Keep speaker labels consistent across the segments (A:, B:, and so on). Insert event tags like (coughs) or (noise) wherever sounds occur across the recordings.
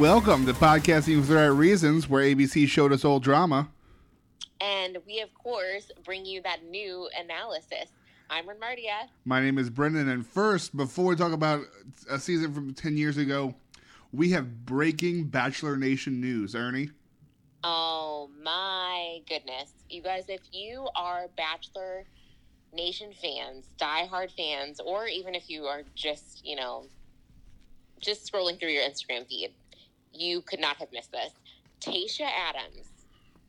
A: Welcome to Podcasting for the Right Reasons, where ABC showed us old drama.
B: And we, of course, bring you that new analysis. I'm Renmardia.
A: My name is Brendan, and first, before we talk about a season from 10 years ago, we have breaking Bachelor Nation news. Ernie?
B: Oh my goodness. You guys, if you are Bachelor Nation fans, diehard fans, or even if you are just, you know, just scrolling through your Instagram feed, you could not have missed this. Tayshia Adams.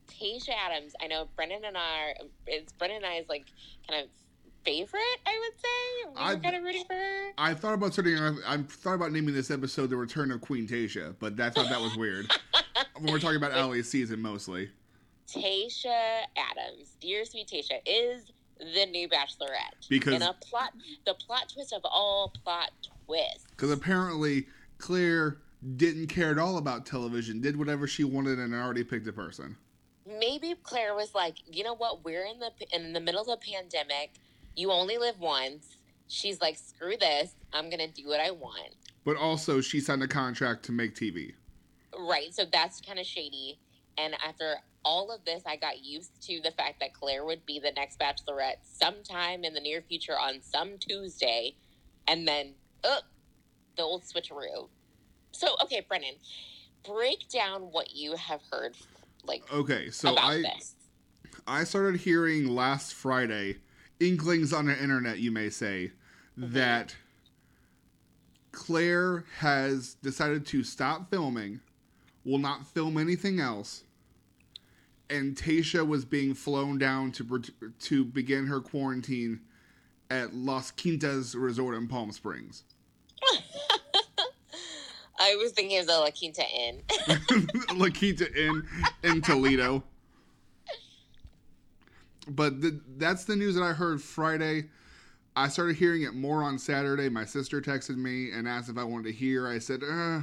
B: Tayshia Adams. I know Brendan and I, it's Brendan and I's like kind of favorite, I would say. We
A: I-
B: were kind of rooting for her.
A: I thought about starting. I thought about naming this episode "The Return of Queen Tayshia," but I thought that was weird. (laughs) when we're talking about Ali's season mostly.
B: Tayshia Adams, dear sweet Tayshia, is the new Bachelorette.
A: Because-
B: in a plot, the plot twist of all plot twists.
A: Because apparently Claire didn't care at all about television, did whatever she wanted, and already picked a person.
B: Maybe Claire was like, you know what? We're in the in the middle of a pandemic. You only live once. She's like, screw this. I'm gonna do what I want.
A: But also, she signed a contract to make TV.
B: Right. So that's kind of shady. And after all of this, I got used to the fact that Claire would be the next Bachelorette sometime in the near future on some Tuesday. And then, uh, the old switcheroo. So, okay, Brendan, break down what you have heard, like,
A: Okay, so I
B: this.
A: I started hearing last Friday inklings on the internet, you may say, mm-hmm. that Claire has decided to stop filming, will not film anything else, and Tayshia was being flown down to to begin her quarantine at Las Quintas Resort in Palm Springs. (laughs)
B: I was thinking of the La Quinta Inn. (laughs)
A: La Quinta in in Toledo. But the, that's the news that I heard Friday. I started hearing it more on Saturday. My sister texted me and asked if I wanted to hear. I said, uh,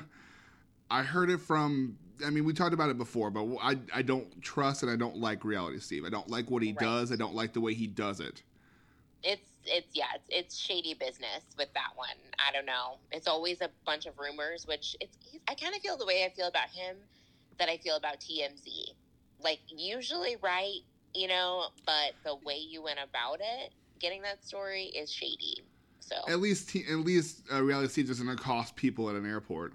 A: I heard it from. I mean, we talked about it before, but I I don't trust and I don't like reality Steve. I don't like what he
B: Right.
A: does. I don't like the way he does it.
B: it's it's yeah it's, it's shady business with that one i don't know it's always a bunch of rumors which it's he's, i kind of feel the way i feel about him that i feel about tmz like usually right you know but the way you went about it getting that story is shady so
A: At least he, at least uh, reality Steve doesn't accost people at an airport.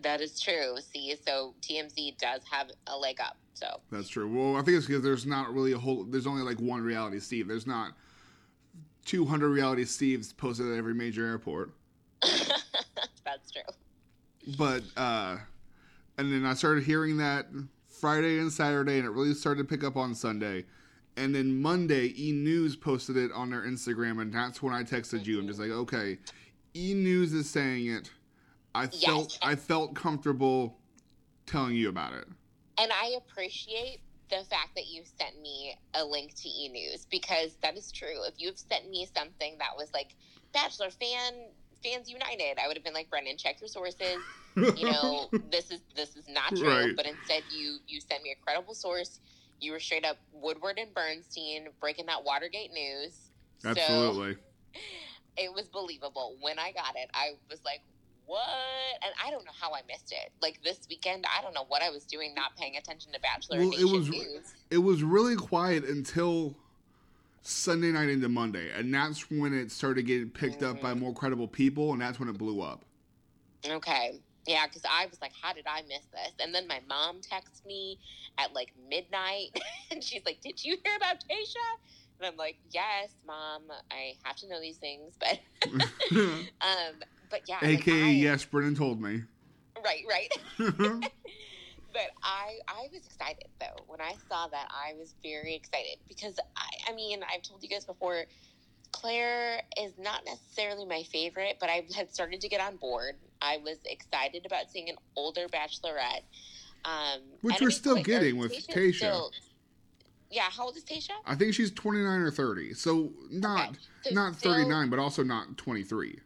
B: that is true see so tmz does have a leg up so
A: That's true. Well, I think it's because there's not really a whole. There's only like one reality Steve. There's not 200 reality Steves posted at every major airport. (laughs)
B: that's true
A: But uh, and then I started hearing that Friday and Saturday, and it really started to pick up on Sunday. And then Monday, E News posted it on their Instagram, and that's when I texted you. I'm just like, okay, E News is saying it. I
B: Yes.
A: felt I felt comfortable telling you about it.
B: And I appreciate the fact that you sent me a link to e news because that is true. If you've sent me something that was like Bachelor fan fans united, I would have been like, Brendan, check your sources. You know, (laughs) this is this is not true.
A: Right.
B: But instead you you sent me a credible source. You were straight up Woodward and Bernstein breaking that Watergate news. So
A: Absolutely. (laughs)
B: it was believable. When I got it, I was like, what? And I don't know how I missed it. Like this weekend, I don't know what I was doing, not paying attention to Bachelor
A: Well, it
B: Nation
A: was-
B: news.
A: it was really quiet until Sunday night into Monday, and that's when it started getting picked up by more credible people, and that's when it blew up.
B: Okay. Yeah, because I was like, how did I miss this? And then my mom texted me at like midnight, (laughs) and she's like, did you hear about Tayshia? And I'm like, yes, mom, I have to know these things. But, (laughs) (laughs) um, but yeah. like,
A: AKA,
B: I-
A: yes, Brendan told me.
B: Right, right. (laughs) but I I was excited though when I saw that I was very excited because I I mean I've told you guys before Claire is not necessarily my favorite but I had started to get on board I was excited about seeing an older bachelorette um
A: Which we're still getting with Tayshia.
B: still- yeah how old is Tayshia
A: I think she's 29 or 30, so not
B: Okay, so
A: not 39, but also not 23.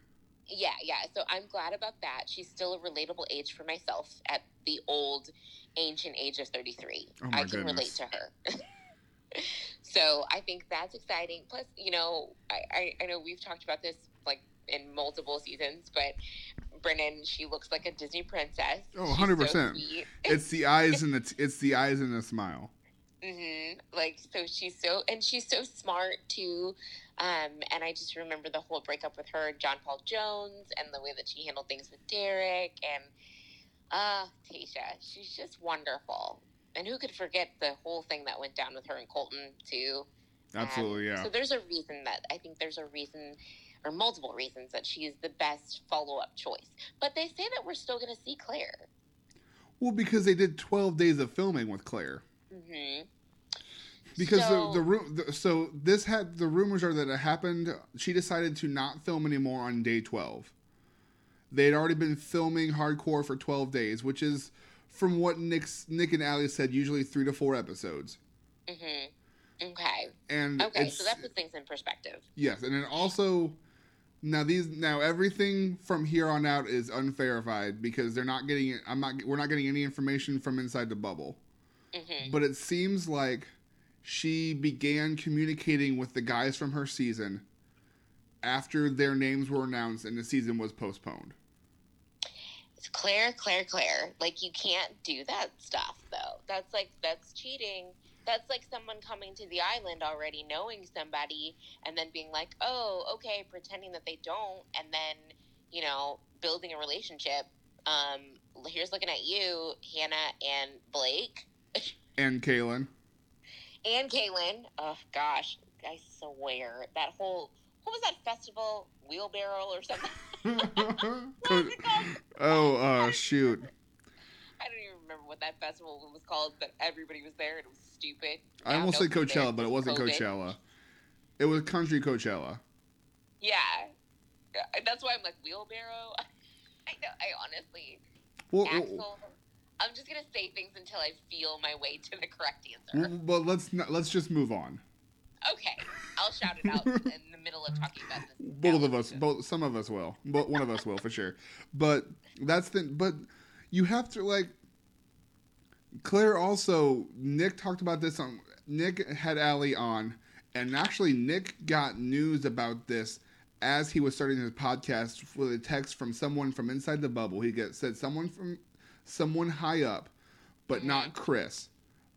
B: Yeah yeah so i'm glad about that she's still a relatable age for myself at the old ancient age of 33
A: Oh
B: i can relate to her (laughs) So I think that's exciting. Plus, you know, I, I, I know we've talked about this like in multiple seasons, but Brendan, she looks like a Disney princess.
A: Oh, 100 percent. It's the eyes (laughs) and the it's the eyes and the smile.
B: Hmm Like so, she's so and she's so smart too. Um, and I just remember the whole breakup with her and John Paul Jones, and the way that she handled things with Derek, and uh, Tayshia, she's just wonderful. And who could forget the whole thing that went down with her and Colton too?
A: Absolutely,
B: Um,
A: yeah.
B: So there's a reason that I think there's a reason, or multiple reasons that she's the best follow up choice. But they say that we're still going to see Claire.
A: Well, because they did 12 days of filming with Claire.
B: Hmm
A: Because
B: So-
A: the the, so this had the rumors are that it happened. She decided to not film anymore on day 12. They had already been filming hardcore for 12 days, which is from what Nick's Nick and Ali said, usually three to four episodes.
B: hmm Okay.
A: And
B: Okay. So that puts things in perspective.
A: Yes, and then also now these now everything from here on out is unverified because they're not getting I'm not we're not getting any information from inside the bubble.
B: Hmm
A: But it seems like she began communicating with the guys from her season after their names were announced and the season was postponed.
B: It's Claire, Claire, Claire. Like you can't do that stuff though. That's like that's cheating. That's like someone coming to the island already knowing somebody and then being like, "Oh, okay," pretending that they don't and then, you know, building a relationship. Um, here's looking at you, Hannah and Blake
A: And Caelynn.
B: and Caelynn. Oh gosh, I swear that whole what was that festival? Wheelbarrow or something? (laughs) What was it called? (laughs)
A: oh, uh, shoot.
B: I don't even remember what that festival was called, but everybody was there and it was stupid.
A: I almost said
B: nobody's there
A: Coachella, but it wasn't
B: COVID.
A: Coachella. It was Country Coachella.
B: Yeah. That's why I'm like, wheelbarrow? (laughs) I know, I honestly,
A: Well,
B: Axel, I'm just going to say things until I feel my way to the correct answer.
A: Mm, well, but let's not, let's just move on.
B: Okay. I'll shout it out (laughs) in the middle of talking about this.
A: both of us both some of us will but one of us will for sure but that's the but you have to like claire also nick talked about this on nick had ali on and actually nick got news about this as he was starting his podcast with a text from someone from inside the bubble he get said someone from someone high up but not chris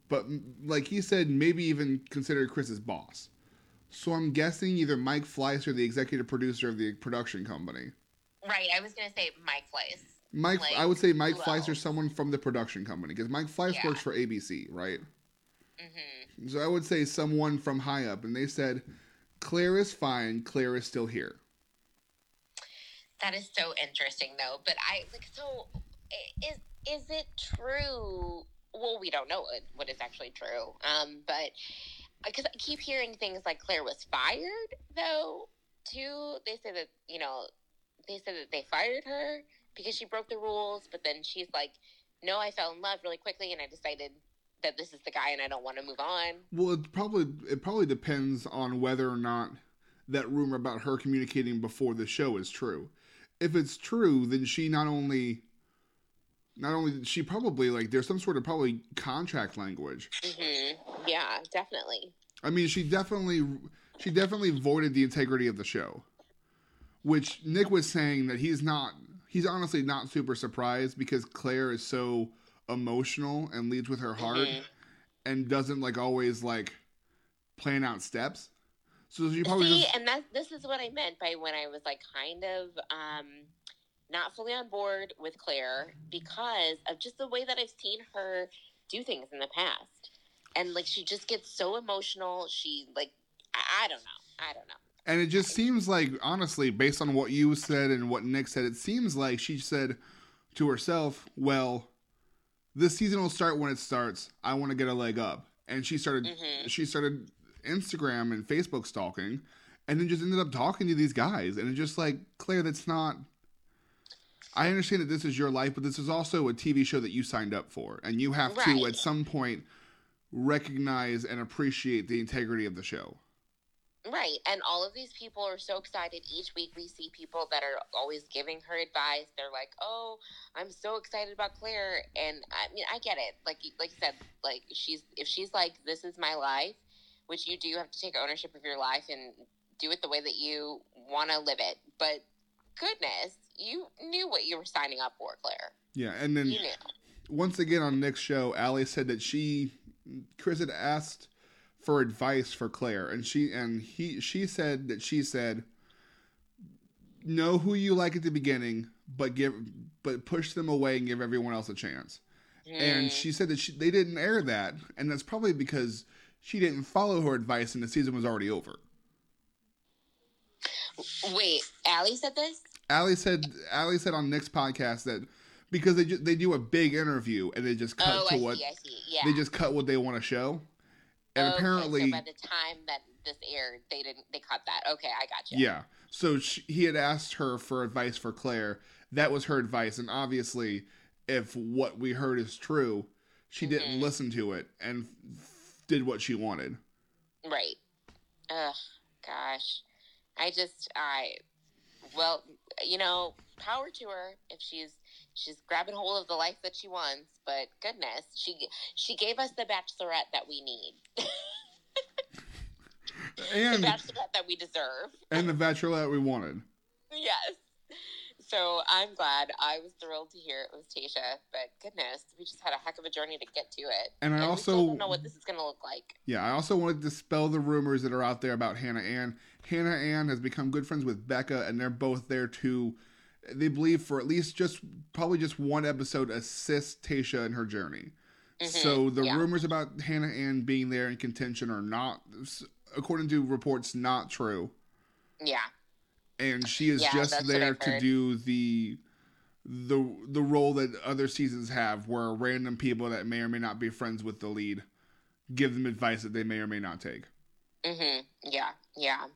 A: but like he said maybe even considered chris's boss so I'm guessing either Mike Fleiss or the executive producer of the production company.
B: Right. I was going to say Mike Fleiss.
A: Mike,
B: Like,
A: I would say Mike
B: who
A: Fleiss or someone from the production company because Mike Fleiss
B: Yeah.
A: works for ABC, right?
B: hmm
A: So I would say someone from high up, and they said Claire is fine. Claire is still here.
B: That is so interesting, though. But I like so is is it true? Well, we don't know what, what is actually true. Um, but because I keep hearing things like Claire was fired, though. Too, they say that you know they said that they fired her because she broke the rules. But then she's like, "No, I fell in love really quickly, and I decided." That this is the guy, and I don't want to move on.
A: Well, it probably it probably depends on whether or not that rumor about her communicating before the show is true. If it's true, then she not only not only did she probably like there's some sort of probably contract language
B: hmm Yeah, definitely.
A: I mean, she definitely she definitely voided the integrity of the show. Which Nick was saying that he's not he's honestly not super surprised because Claire is so emotional and leads with her heart
B: Mhm.
A: and doesn't like always like plan out steps. So she probably
B: See,
A: just
B: and that this is what I meant by when I was like kind of um not fully on board with Claire because of just the way that I've seen her do things in the past. And like she just gets so emotional. She like I, I don't know. I don't know.
A: and it just seems like honestly based on what you said and what Nick said it seems like she said to herself, "Well, this season will start when it starts. I want to get a leg up." And she started
B: Mhm.
A: she started Instagram and Facebook stalking and then just ended up talking to these guys and it's just like Claire that's not I understand that this is your life but this is also a TV show that you signed up for and you have to at some point recognize and appreciate the integrity of the show.
B: Right. And all of these people are so excited. Each week we see people that are always giving her advice. They're like, "Oh, I'm so excited about Claire." And I mean, I get it. Like you- like you said, like she's if she's like, "This is my life." which you do have to take ownership of your life and do it the way that you want to live it. But goodness, you knew what you were signing up for, Claire.
A: Yeah, and then
B: You knew.
A: once again on Nick's show, Ali said that she, Chris had asked for advice for Claire, and she and he she said that she said, know who you like at the beginning, but give but push them away and give everyone else a chance. And
B: Mm.
A: she said that she, they didn't air that, and that's probably because she didn't follow her advice and the season was already over.
B: Wait, Ali said this?
A: Ali said Ali said on Nick's podcast that because they they do a big interview and they just cut
B: oh,
A: to
B: I
A: what
B: see, see. Yeah.
A: they just cut what they want to show. And
B: Okay,
A: apparently,
B: so by the time that this aired, they didn't. They cut that. Okay, I got you.
A: yeah. So she, he had asked her for advice for Claire. That was her advice, and obviously, if what we heard is true, she didn't
B: Mhm.
A: listen to it and f- did what she wanted.
B: Right. Ugh, gosh. I just, I, well, you know, power to her if she's she's grabbing hold of the life that she wants. But goodness, she she gave us the bachelorette that we need, and (laughs) the
A: And
B: bachelorette that we deserve.
A: and the bachelorette we wanted.
B: Yes. So I'm glad. I was thrilled to hear it was Tayshia, but goodness, we just had a heck of a journey to get to it.
A: And I
B: still
A: also
B: don't know what this is going to look like.
A: Yeah, I also wanted to dispel the rumors that are out there about Hannah Ann. Hannah Ann has become good friends with Becca, and they're both there to, they believe, for at least just probably just one episode, assist Tayshia in her journey.
B: Mhm,
A: So the
B: yeah.
A: rumors about Hannah Ann being there in contention are not, according to reports, not true.
B: Yeah.
A: And she is
B: Yeah,
A: just there to do the the the role that other seasons have, where random people that may or may not be friends with the lead give them advice that they may or may not take.
B: hmm Yeah, yeah.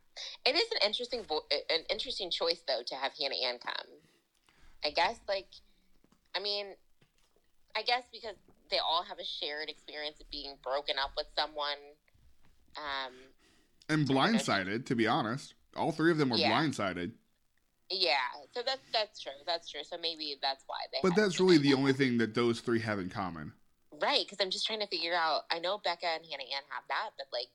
B: It is an interesting, vo- an interesting choice though to have Hannah Ann come. I guess, like, I mean, I guess because they all have a shared experience of being broken up with someone. Um,
A: and blindsided to be honest all three of them were
B: Yeah.
A: blindsided
B: yeah, so that's that's true. That's true. So maybe that's why they.
A: but that's really the (laughs) only thing that those three have in common
B: right because I'm just trying to figure out. I know Becca and Hannah Ann have that, but like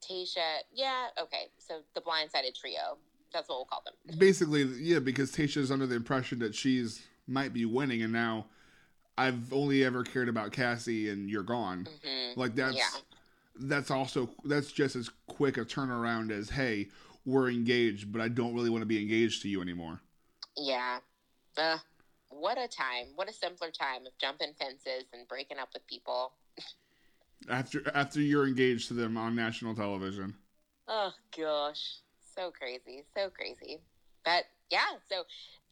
B: Tayshia, yeah, okay. So the blindsided trio. That's what we'll call them.
A: basically yeah because tayshia's under the impression that she's might be winning and now i've only ever cared about cassie and you're gone
B: hmm
A: like that's
B: Yeah.
A: that's also that's just as quick a turnaround as hey we're engaged but i don't really want to be engaged to you anymore
B: Yeah. Uh, what a time. What a simpler time of jumping fences and breaking up with people. (laughs)
A: after after you're engaged to them on national television
B: Oh, gosh. So crazy. So crazy. But yeah, so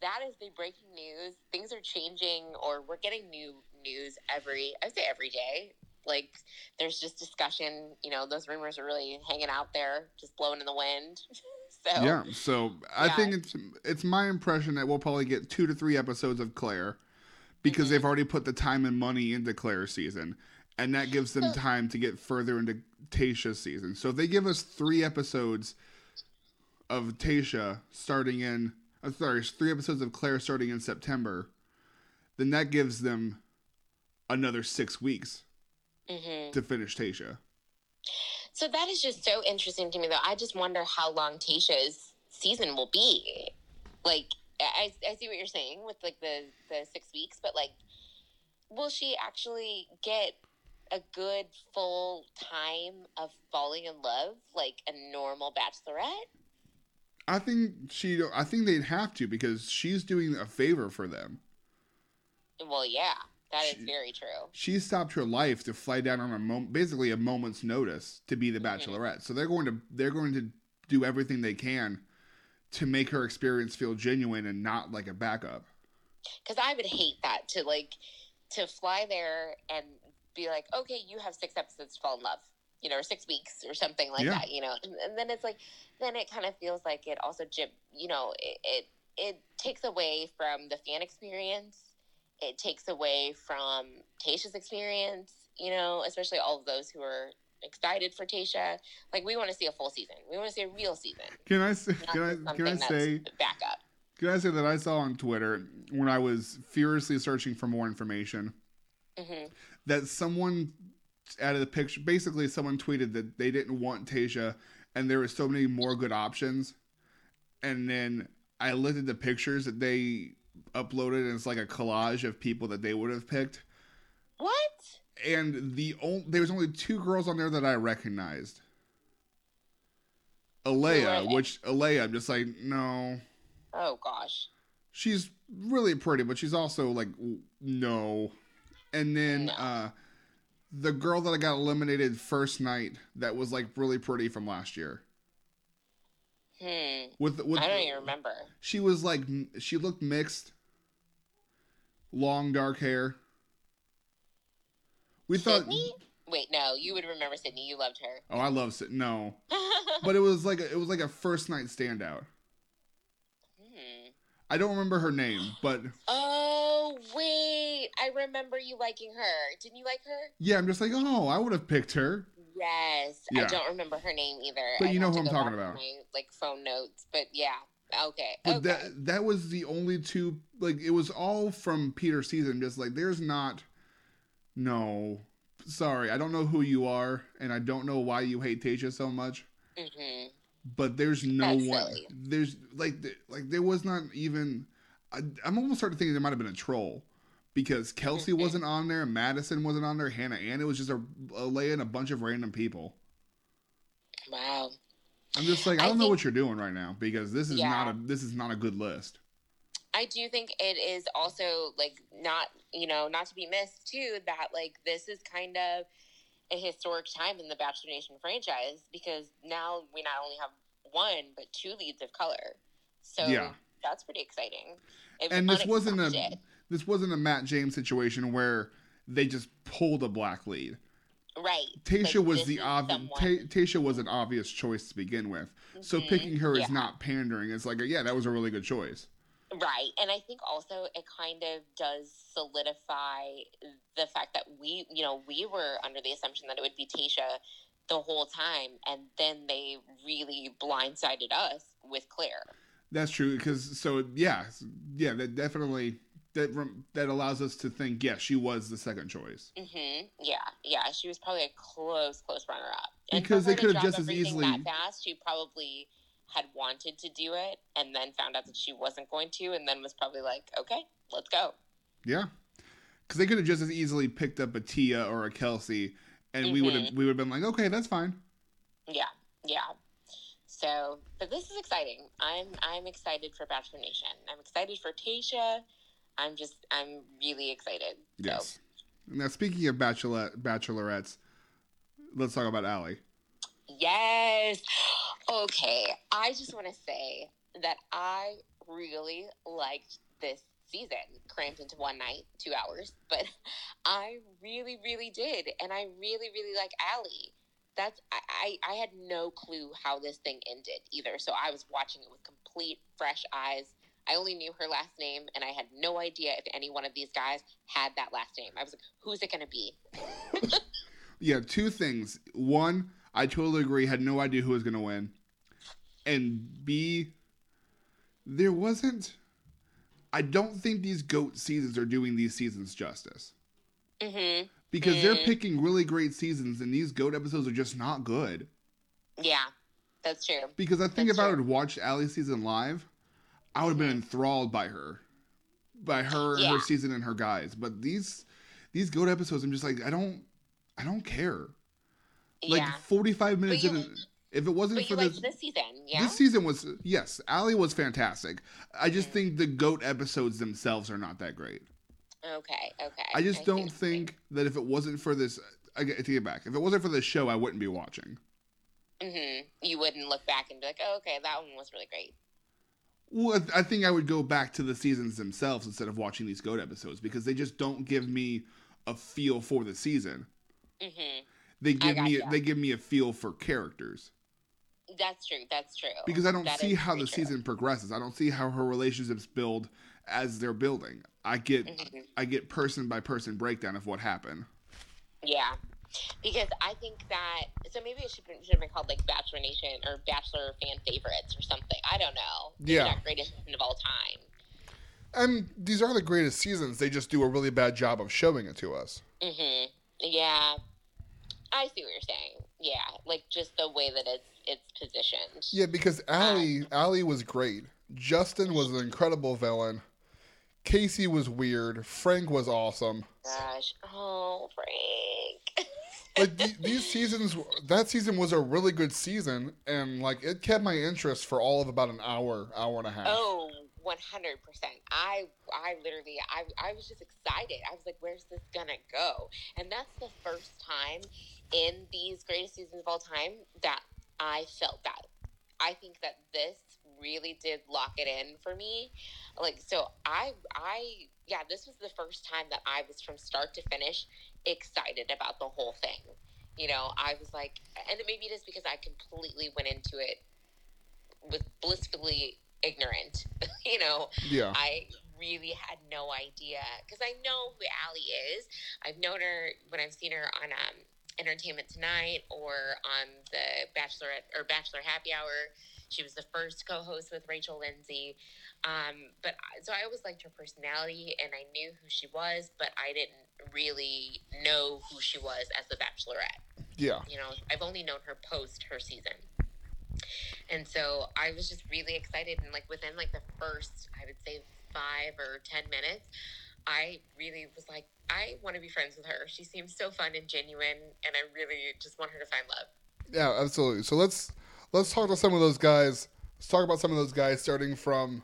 B: that is the breaking news. Things are changing, or we're getting new news every, I would say every day. Like, there's just discussion. You know, those rumors are really hanging out there, just blowing in the wind. (laughs) so,
A: Yeah, so I
B: Yeah.
A: think it's it's my impression that we'll probably get two to three episodes of Claire because
B: Mhm.
A: they've already put the time and money into Claire's season, and that gives them time to get further into Tayshia's season. So if they give us three episodes of Tayshia starting in, I'm sorry, three episodes of Claire starting in September, then that gives them another six weeks
B: hmm
A: to finish Tayshia.
B: So that is just so interesting to me, though. I just wonder how long Tayshia's season will be. Like, I, I see what you're saying with like the the six weeks, but like, will she actually get a good full time of falling in love like a normal bachelorette?
A: I think she. I think they'd have to because she's doing a favor for them.
B: Well, yeah, that is
A: She-
B: very true.
A: she stopped her life to fly down on a mo- basically a moment's notice to be the
B: Mhm.
A: bachelorette. So they're going to they're going to do everything they can to make her experience feel genuine and not like a backup.
B: Because I would hate that to like to fly there and be like, okay, you have six episodes to fall in love, you know, or six weeks or something like
A: Yeah.
B: that, you know. And, and then it's like, then it kind of feels like it also, jib- you know, it, it it takes away from the fan experience. It takes away from Tayshia's experience, you know, especially all of those who are excited for Tayshia. Like we want to see a full season. We want to see a real season.
A: Can I say, can I can I say
B: Back up.
A: can I say that I saw on Twitter when I was furiously searching for more information
B: hmm
A: that someone added a picture. Basically, someone tweeted that they didn't want Tayshia, and there were so many more good options. And then I looked at the pictures that they uploaded, and it's like a collage of people that they would have picked.
B: What?
A: And the only there was only two girls on there that I recognized. Alayah,
B: Who
A: which Alayah, I'm just like, no,
B: Oh gosh.
A: she's really pretty, but she's also like, no. And then
B: No.
A: uh the girl that I got eliminated first night that was like really pretty from last year.
B: Hmm.
A: With with
B: I don't even remember.
A: she was like she looked mixed, long dark hair. We thought,
B: Wait, no, you would remember Sydney. You loved her.
A: oh, I love Sid- no, (laughs) but it was like a, it was like a first night standout.
B: hmm.
A: I don't remember her name, but
B: Oh wait, I remember you liking her. Didn't you like her?
A: yeah, I'm just like, oh, I would have picked her.
B: Yes.
A: Yeah.
B: I don't remember her name either.
A: But
B: I'd
A: you know who I'm talking about.
B: My, like phone notes, but yeah. Okay.
A: But
B: okay.
A: that that was the only two like it was all from Peter season. Just like there's not, no, sorry, I don't know who you are, and I don't know why you hate Tayshia so much.
B: hmm
A: But there's no
B: That's
A: one.
B: silly.
A: There's like like there was not even. I, I'm almost starting to think there might have been a troll. Because Kelsey wasn't on there, Madison wasn't on there, Hannah Ann. It was just a, a lay in a bunch of random people.
B: Wow.
A: I'm just like, I
B: I
A: don't know
B: think-
A: what you're doing right now because this is
B: Yeah.
A: not a this is not a good list.
B: I do think it is also like not, you know, not to be missed too, that like this is kind of a historic time in the Bachelor Nation franchise because now we not only have one but two leads of color. So
A: Yeah.
B: That's pretty exciting. It
A: and this wasn't a this wasn't a Matt James situation where they just pulled a black lead.
B: right.
A: Tayshia
B: Like,
A: was the obvious. Ta- Tayshia was an obvious choice to begin with. So
B: Mhm.
A: picking her is not pandering. It's like, yeah, that was a really good choice.
B: Right. And I think also it kind of does solidify the fact that we, you know, we were under the assumption that it would be Tayshia the whole time. And then they really blindsided us with Claire.
A: That's true because so yeah, yeah, that definitely that that allows us to think yeah, she was the second choice.
B: Mm-hmm. Yeah. Yeah. She was probably a close, close runner up. And
A: Because they could've just as easily-
B: That fast, she probably had wanted to do it and then found out that she wasn't going to and then was probably like, okay, let's go.
A: Yeah, because they could have just as easily picked up a Tia or a Kelsey, and we would have we would have been like, okay, that's fine.
B: Yeah, yeah. So, but this is exciting. I'm I'm excited for Bachelor Nation. I'm excited for Tayshia. I'm just I'm really excited. So,
A: Yes. Now speaking of bachelor bachelorettes, let's talk about Ali.
B: Yes. Okay. I just want to say that I really liked this season, crammed into one night, two hours. But (laughs) I really, really did, and I really, really like Ali. That's I, I I had no clue how this thing ended either, so I was watching it with complete fresh eyes. I only knew her last name, and I had no idea if any one of these guys had that last name. I was like, "Who's it going to be?" (laughs)
A: Yeah, two things. One, I totally agree. Had no idea who was going to win, and B, there wasn't. I don't think these goat seasons are doing these seasons justice
B: hmm
A: because they're
B: Mm.
A: picking really great seasons, and these goat episodes are just not good.
B: Yeah, that's true.
A: Because I think
B: That's
A: if I
B: true.
A: would watch Ali's season live, I would have been
B: Mhm.
A: enthralled by her, by her, her
B: Yeah.
A: season, and her guys. But these these goat episodes, I'm just like, I don't, I don't care. Like
B: yeah.
A: 45 minutes
B: you-
A: in, if it wasn't for this,
B: this season, yeah?
A: this season was yes, Ali was fantastic. I just
B: Mhm.
A: think the goat episodes themselves are not that great.
B: Okay, okay.
A: I just
B: see
A: don't think that if it wasn't for this, I get- to get back. If it wasn't for this show, I wouldn't be watching.
B: Mm-hmm. You wouldn't look back and be like, oh, okay, that one was really great.
A: Well, I I think I would go back to the seasons themselves instead of watching these goat episodes because they just don't give me a feel for the season.
B: hmm
A: They give me
B: gotcha.
A: they give me a feel for characters
B: That's true. That's true.
A: because I don't
B: That
A: see how the
B: true.
A: season progresses. I don't see how her relationships build as they're building. I get
B: Mhm.
A: I get person by person breakdown of what happened.
B: Yeah. Because I think that, so maybe it should, be, should have been called like Bachelor Nation or Bachelor Fan Favorites or something. I don't know. Maybe
A: Yeah.
B: Greatest season of all time.
A: And these are the greatest seasons. They just do a really bad job of showing it to us.
B: hmm Yeah. I see what you're saying. Yeah, like just the way that it's it's positioned.
A: Yeah, because
B: Um,
A: Ali Ali was great. Justin was an incredible villain. Kasey was weird. Frank was awesome.
B: Gosh, oh Frank.
A: Like the, (laughs) these seasons, that season was a really good season, and like it kept my interest for all of about an hour, hour and a half.
B: Oh, 100%. I I literally I I was just excited. I was like where's this going to go? And that's the first time in these greatest seasons of all time that I felt that. I think that this really did lock it in for me. Like so I I yeah, this was the first time that I was from start to finish excited about the whole thing. You know, I was like and maybe it is because I completely went into it with blissfully ignorant. (laughs) you know,
A: Yeah,
B: I really had no idea because I know who Ali is. I've known her when I've seen her on um, Entertainment Tonight or on the Bachelorette or Bachelor Happy Hour. She was the first co-host with Rachel Lindsay. Um, but so I always liked her personality and I knew who she was, but I didn't really know who she was as the Bachelorette
A: yeah.
B: you know i've only known her post her season and so i was just really excited and like within like the first i would say five or ten minutes i really was like i want to be friends with her she seems so fun and genuine and i really just want her to find love
A: Yeah, absolutely. So let's let's talk to some of those guys. Let's talk about some of those guys, starting from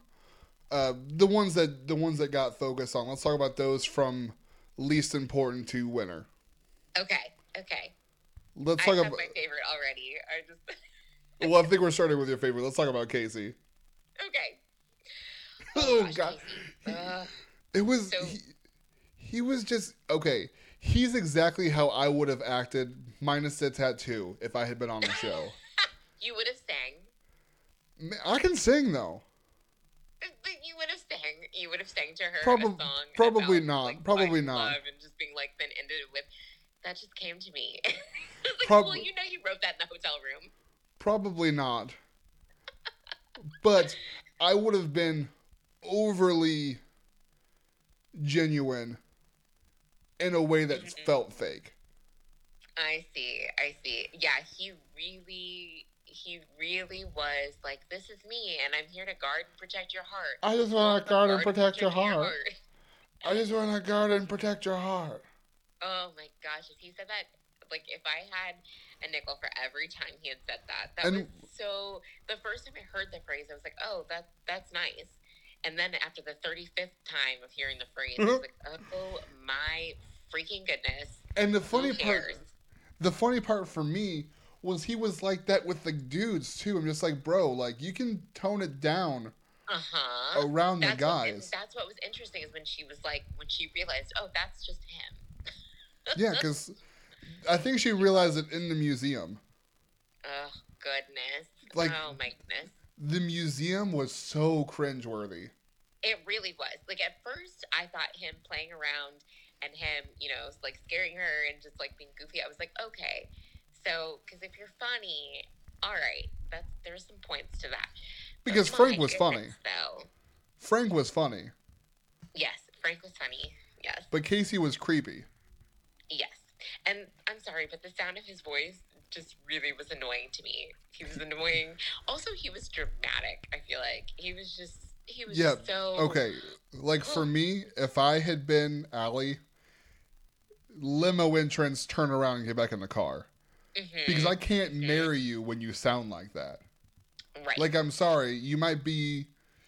A: uh, the ones that the ones that got focused on. Let's talk about those from least important to winner.
B: okay okay
A: Let's
B: i
A: talk
B: have
A: about.
B: my favorite already i just (laughs)
A: Well, I think we're starting with your favorite. Let's talk about Kasey.
B: okay (laughs)
A: Oh
B: gosh,
A: God.
B: Ugh.
A: it was
B: So-
A: he, he was just okay. He's exactly how I would have acted, minus the tattoo, if I had been on the show. (laughs)
B: you would have sang
A: I can sing though.
B: But you would have sang you would have sang to her
A: Probab-
B: song
A: probably
B: about,
A: not.
B: like,
A: Probably not.
B: love and just being like then ended it with that just came to me (laughs) like,
A: Prob-
B: well you know you wrote that in the hotel room
A: Probably not. But I would have been overly genuine in a way that
B: Mhm.
A: felt fake.
B: i see i see yeah he really he really was like this is me and i'm here to guard and protect your heart.
A: I just want to guard and protect your
B: protecting
A: heart. I just want to guard and protect your heart.
B: oh my gosh if he said that like if i had a nickel for every time he had said that that
A: And-
B: was so the first time i heard the phrase i was like oh that that's nice. And then after the 35th time of hearing the phrase i was (laughs) like oh my freaking goodness.
A: And the funny part, the funny part for me was he was like that with the dudes too. I'm just like, bro, like you can tone it down
B: uh-huh
A: around the
B: that's what,
A: guys.
B: that's what was interesting is when she was like when she realized oh that's just him (laughs)
A: Yeah, because I think she realized it in the museum.
B: oh goodness
A: Like-
B: oh my goodness
A: The museum was so cringeworthy.
B: It really was. Like at first, I thought him playing around and him, you know, like scaring her and just like being goofy. I was like, okay, so because if you're funny, all right, that's there's some points to that.
A: Because Frank was funny.
B: Though,
A: Frank was funny,
B: yes, Frank was funny. Yes,
A: but Kasey was creepy.
B: yes, and I'm sorry, but the sound of his voice just really was annoying to me. He was annoying. (laughs) Also, he was dramatic. I feel like he was just he was
A: Yeah,
B: so
A: Okay, like for me, if I had been Ali, limo entrance, turn around and get back in the car.
B: Mhm.
A: Because I can't marry you when you sound like that.
B: right.
A: Like I'm sorry, you might be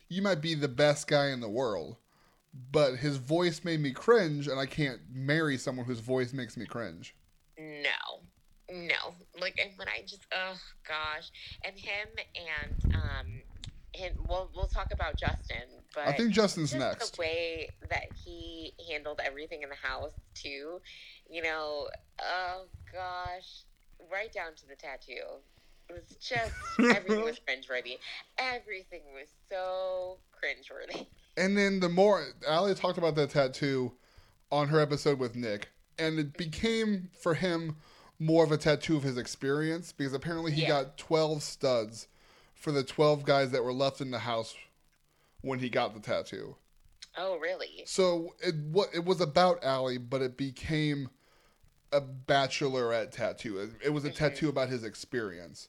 A: you might be the best guy in the world, but his voice made me cringe and I can't marry someone whose voice makes me cringe.
B: No, no. Like, and when I just, oh gosh, and him and um, him. We'll we'll talk about Justin, but
A: I think Justin's
B: just
A: next.
B: the way that he handled everything in the house too. You know, oh gosh, right down to the tattoo. It was just (laughs) everything was cringeworthy. Everything was so cringeworthy.
A: And then the more Ali talked about that tattoo on her episode with Nick, and it became for him more of a tattoo of his experience because apparently he
B: Yeah.
A: got 12 studs for the 12 guys that were left in the house when he got the tattoo.
B: Oh really?
A: So it what it was about Ali, but it became a bachelorette tattoo. It- was a
B: Mhm.
A: tattoo about his experience.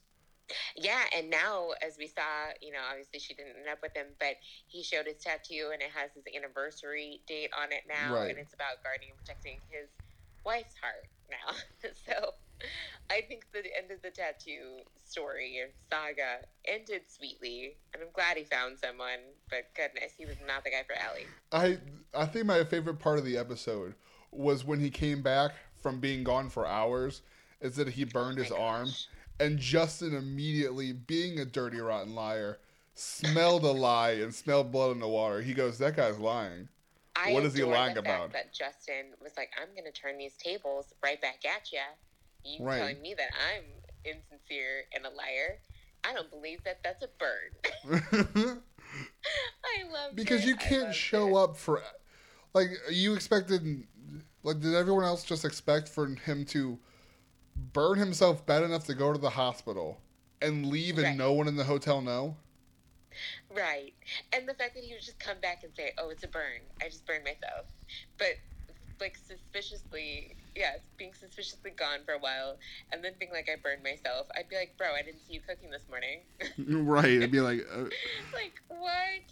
B: Yeah, and now as we saw, you know, obviously she didn't end up with him, but he showed his tattoo and it has his anniversary date on it now,
A: Right.
B: and it's about guarding and protecting his wife's heart now. (laughs) so I think the end of the tattoo story or saga ended sweetly, and I'm glad he found someone. But goodness, he was not the guy for Ali.
A: I I think my favorite part of the episode was when he came back from being gone for hours. Is that he burned his
B: Oh
A: arm,
B: gosh.
A: and Justin immediately, being a dirty rotten liar, smelled a lie and smelled blood in the water. He goes, "That guy's lying."
B: I
A: What is he lying about?
B: That Justin was like, "I'm going to turn these tables right back at you. You
A: Right.
B: telling me that I'm insincere and a liar? I don't believe that. That's a burn." (laughs) (laughs) I love
A: because you can't show up for like you expected like did everyone else just expect for him to burn himself bad enough to go to the hospital and leave and no one in the hotel know
B: Right, and the fact that he would just come back and say, "Oh, it's a burn. I just burned myself," but like suspiciously, yeah, being suspiciously gone for a while, and then being like, "I burned myself." I'd be like, "Bro, I didn't see you cooking this morning." (laughs)
A: right I'd be like (laughs) uh,
B: like what?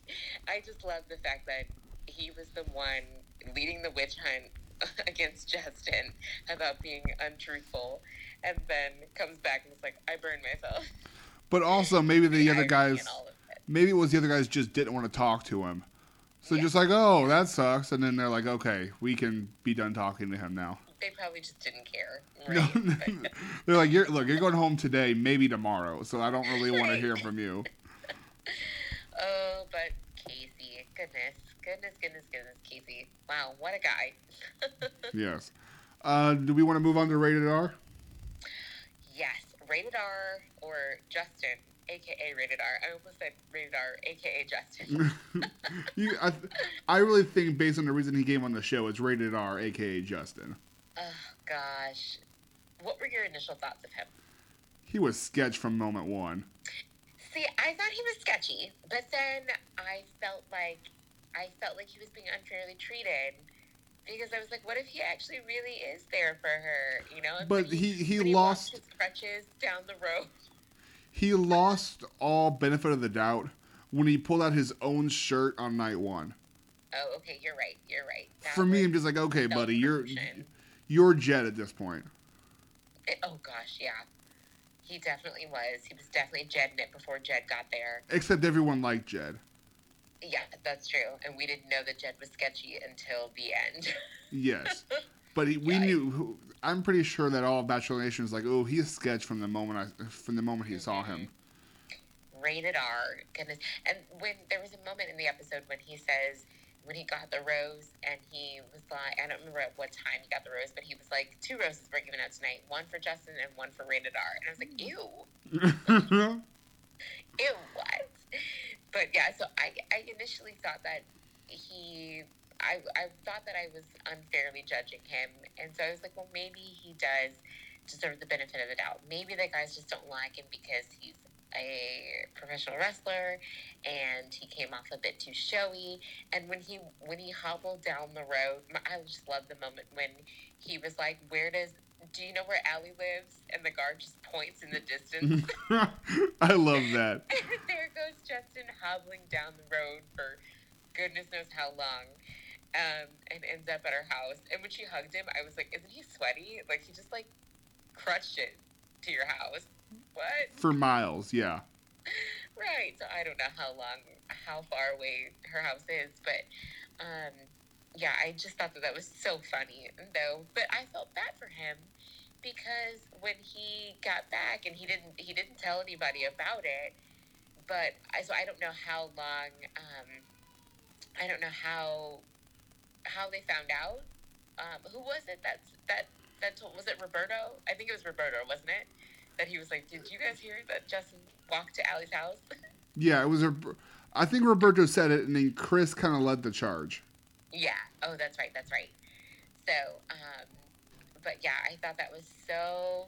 B: I just love the fact that he was the one leading the witch hunt (laughs) against Justin about being untruthful, and then comes back and is like, "I burned myself."
A: but also (laughs) maybe the other guys
B: in all of it.
A: maybe it was the other guys just didn't want to talk to him so
B: Yeah.
A: just like oh that sucks and then they're like okay we can be done talking to him now
B: They probably just didn't care. (laughs)
A: No,
B: Right? But-
A: they're like you're look you're going home today maybe tomorrow so i don't really want to hear from you
B: oh, but Kasey, goodness, goodness, goodness, goodness, Kasey. Wow, what a guy. (laughs)
A: yes uh, do we want to move on to rated r
B: yes, rated R or Justin, aka rated R. I almost said rated R, aka Justin. (laughs)
A: you, I, I really think based on the reason he came on the show, it's rated R, aka Justin.
B: oh gosh, what were your initial thoughts of him?
A: He was sketch from moment one.
B: See, I thought he was sketchy, but then I felt like I felt like he was being unfairly treated because I was like, what if he actually really is there for her? You know,
A: But he he
B: walked
A: lost
B: his crutches down the road. (laughs)
A: he lost all benefit of the doubt when he pulled out his own shirt on night one.
B: Oh, okay, you're right. You're right. That
A: For me, I'm just like, okay, buddy, you're you're Jed at this point.
B: It- oh gosh, yeah. He definitely was. He was definitely Jedding it before Jed got there.
A: Except everyone liked Jed.
B: Yeah, that's true. And we didn't know that Jed was sketchy until the end.
A: Yes, (laughs) but he, we
B: Yeah.
A: knew. I'm pretty sure that all of Bachelor Nation was like, oh, he's sketch from the moment I from the moment he saw him. Mm-hmm.
B: Rated R. Goodness. And when there was a moment in the episode when he says when he got the rose and he was like I don't remember at what time he got the rose, but he was like, two roses were given out tonight, one for Justin and one for rated R. And I was like, mm. ew. (laughs) ew, what? But yeah, so I, I initially thought that he, I, I thought that I was unfairly judging him. And so I was like, well, maybe he does deserve the benefit of the doubt. Maybe the guys just don't like him because he's a professional wrestler and he came off a bit too showy. And when he, when he hobbled down the road, I just love the moment when he was like, where does, do you know where Ali lives? And the guard just points in the distance. (laughs)
A: I love that. (laughs)
B: there goes Justin hobbling down the road for goodness knows how long, um, and ends up at her house. And when she hugged him, I was like, "Isn't he sweaty? Like he just like crushed it to your house? What?
A: For miles, yeah.
B: Right? So I don't know how long, how far away her house is, but um, yeah, I just thought that that was so funny, though. But I felt bad for him because when he got back and he didn't he didn't tell anybody about it but I, so I don't know how long um, I don't know how how they found out um, who was it that that that told was it Roberto? I think it was Roberto wasn't it? That he was like did you guys hear that Justin walked to Ali's house? (laughs)
A: Yeah, it was a. I think Roberto said it, and then Chris kind of led the charge.
B: yeah. Oh that's right that's right. So um, but yeah I thought that was so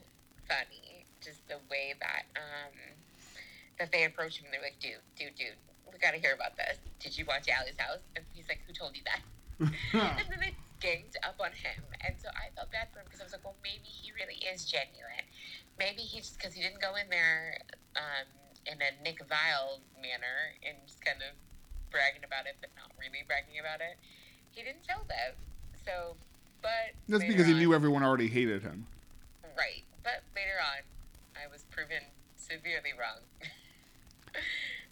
B: funny just the way that um, that they approached him and they're like dude dude dude we got to hear about this. Did you watch Ali's house? And he's like who told you that? (laughs) (laughs) And then they ganged up on him, and so I felt bad for him because I was like, well, maybe he really is genuine. Maybe he just because he didn't go in there um, in a Nick Viall manner and just kind of bragging about it, but not really bragging about it. He didn't tell them. So, but
A: That's because he
B: on-
A: knew everyone already hated him.
B: Right, but later on, I was proven severely wrong. (laughs)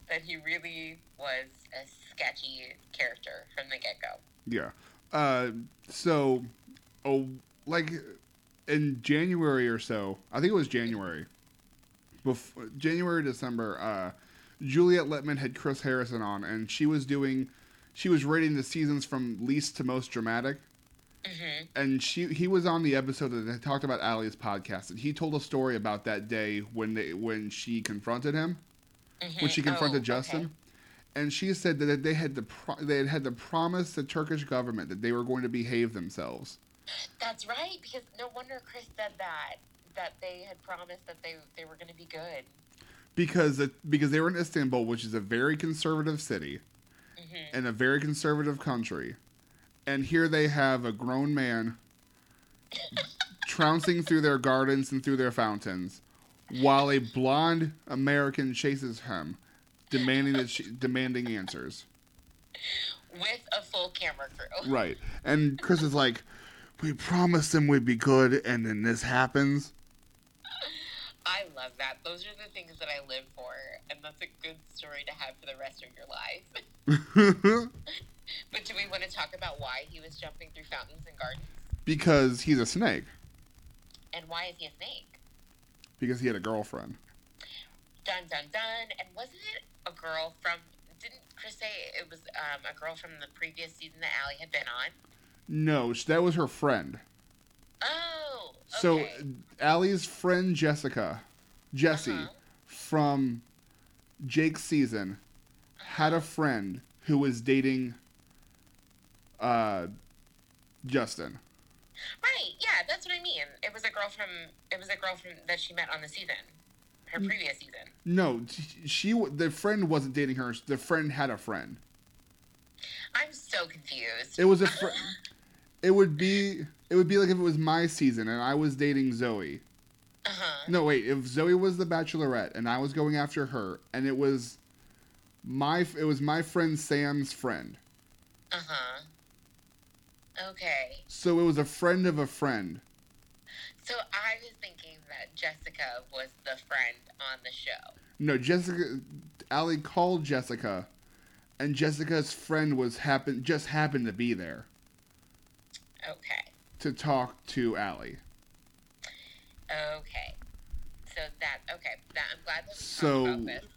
B: that he really was a sketchy character from the get go.
A: Yeah. Uh, so, oh, like in January or so, I think it was January, before January December. Uh, Juliet Litman had Chris Harrison on, and she was doing, she was rating the seasons from least to most dramatic.
B: hmm
A: And she he was on the episode that they talked about Ali's podcast, and he told a story about that day when they when she confronted him when she confronted Justin. And she said that they had the pro- they had had to promise the Turkish government that they were going to behave themselves
B: That's right, because no wonder Chris said that. That they had promised that they they were going to be good.
A: because because they were in Istanbul, which is a very conservative city
B: hmm
A: and a very conservative country, and here they have a grown man (laughs) trouncing through their gardens and through their fountains, while a blonde American chases him, demanding that she, demanding answers.
B: With a full camera crew. (laughs)
A: Right. And Chris is like, we promised them we'd be good, and then this happens.
B: I love that. Those are the things that I live for, and that's a good story to have for the rest of your life. (laughs) But do we want to talk about why he was jumping through fountains and gardens?
A: because he's a snake.
B: And why is he a snake?
A: Because he had a girlfriend.
B: Dun dun dun. And wasn't it a girl from? Didn't Chris say it was um, a girl from the previous season that Ali had been on?
A: No, that was her friend.
B: Oh.
A: So
B: okay.
A: Ali's friend Jessica, Jesse,
B: Uh-huh.
A: from Jake's season, had a friend who was dating uh, Justin.
B: Right. Yeah, that's what I mean. It was a girl from. It was a girl from that she met on the season, her previous season.
A: No, she, the friend wasn't dating her. The friend had a friend.
B: I'm so confused.
A: It was a fr- (laughs) it would be it would be like if it was my season and I was dating Zoe.
B: Uh huh.
A: No, wait, if Zoe was the bachelorette and I was going after her and it was my it was my friend Sam's friend.
B: Uh huh. Okay.
A: So it was a friend of a friend.
B: So I was thinking Jessica was the friend on the show.
A: No, Jessica Ali called Jessica and Jessica's friend was happen just happened to be there
B: Okay.
A: to talk to Ali.
B: Okay. So that okay. That I'm glad that we
A: So
B: talked about this. 'cause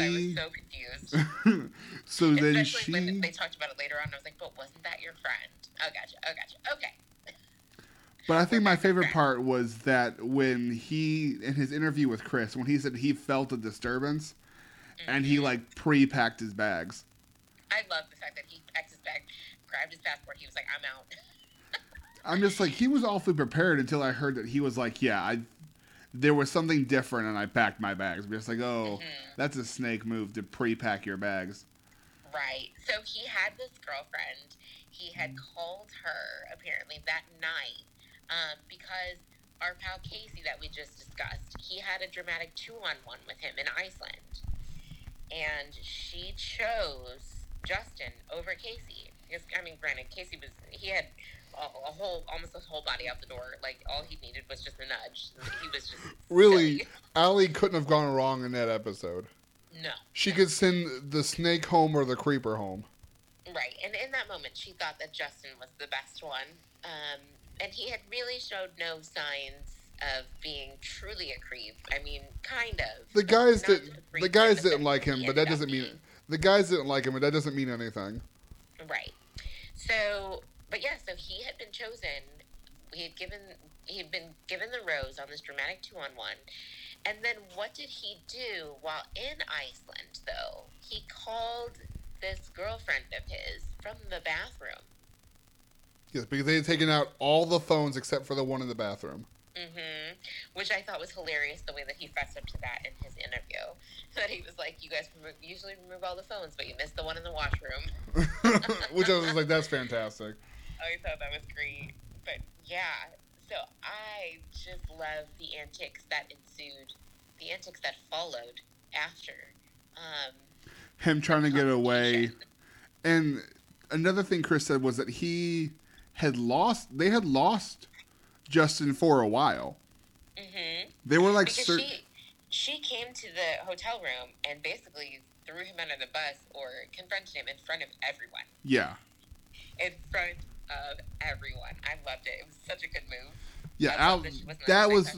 B: I was
A: she
B: so confused. (laughs)
A: so then
B: Especially when
A: she
B: they talked about it later on. I was like, but wasn't that your friend? Oh gotcha. Oh gotcha. Okay.
A: But I think my favorite part was that when he, in his interview with Chris, when he said he felt a disturbance, and he like pre-packed his bags.
B: I love the fact that he packed his bag, grabbed his passport. He was like, I'm out. (laughs)
A: I'm just like he was awfully prepared until I heard that he was like, yeah, I, there was something different, and I packed my bags. I'm just like, oh,
B: Mhm.
A: that's a snake move to pre-pack your bags.
B: Right. So he had this girlfriend. He had called her apparently that night um, because our pal Kasey that we just discussed, he had a dramatic two-on-one with him in Iceland, and she chose Justin over Kasey. Because I mean, granted, Kasey was he had a, a whole almost a whole body out the door. Like all he needed was just a nudge. He was just (laughs)
A: Really. Ali couldn't have gone wrong in that episode.
B: no.
A: She could send the snake home or the creeper home.
B: Right, and in that moment, she thought that Justin was the best one, um, and he had really showed no signs of being truly a creep. I mean, kind of.
A: The guys didn't. The guys didn't like him, but that doesn't mean
B: being.
A: the guys didn't like him, but that doesn't mean anything.
B: Right. So, but yeah, so he had been chosen. He had given. He had been given the rose on this dramatic two-on-one, and then what did he do while in Iceland? Though he called this girlfriend of his from the bathroom.
A: Yes, because they had taken out all the phones except for the one in the bathroom.
B: Mm-hmm. Which I thought was hilarious the way that he fessed up to that in his interview. (laughs) That he was like, "You guys remove, usually remove all the phones, but you missed the one in the washroom." (laughs)
A: Which I was like, that's fantastic. (laughs)
B: I thought that was great. But yeah, so I just love the antics that ensued, the antics that followed after. Um,
A: Him trying to get away. And another thing Chris said was that he had lost, they had lost Justin for a while.
B: Mhm.
A: They were like,
B: because
A: cer-
B: she she came to the hotel room and basically threw him under the bus or confronted him in front of everyone.
A: yeah.
B: In front of everyone. I loved it. It was such a good move.
A: Yeah, Al,
B: love
A: that was,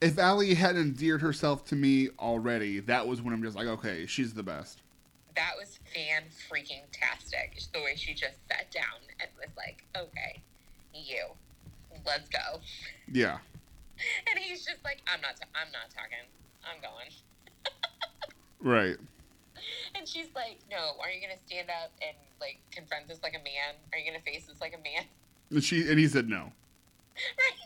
A: if Ali had endeared herself to me already, that was when I'm just like, okay, she's the best.
B: That was fan freaking tastic. The way she just sat down and was like, "Okay, you, let's go."
A: Yeah. (laughs)
B: And he's just like, "I'm not. i I'm not talking. I'm going." (laughs)
A: Right.
B: And she's like, "No, are you gonna stand up and like confront this like a man? Are you gonna face this like a man?"
A: And she and he said no. (laughs)
B: Right.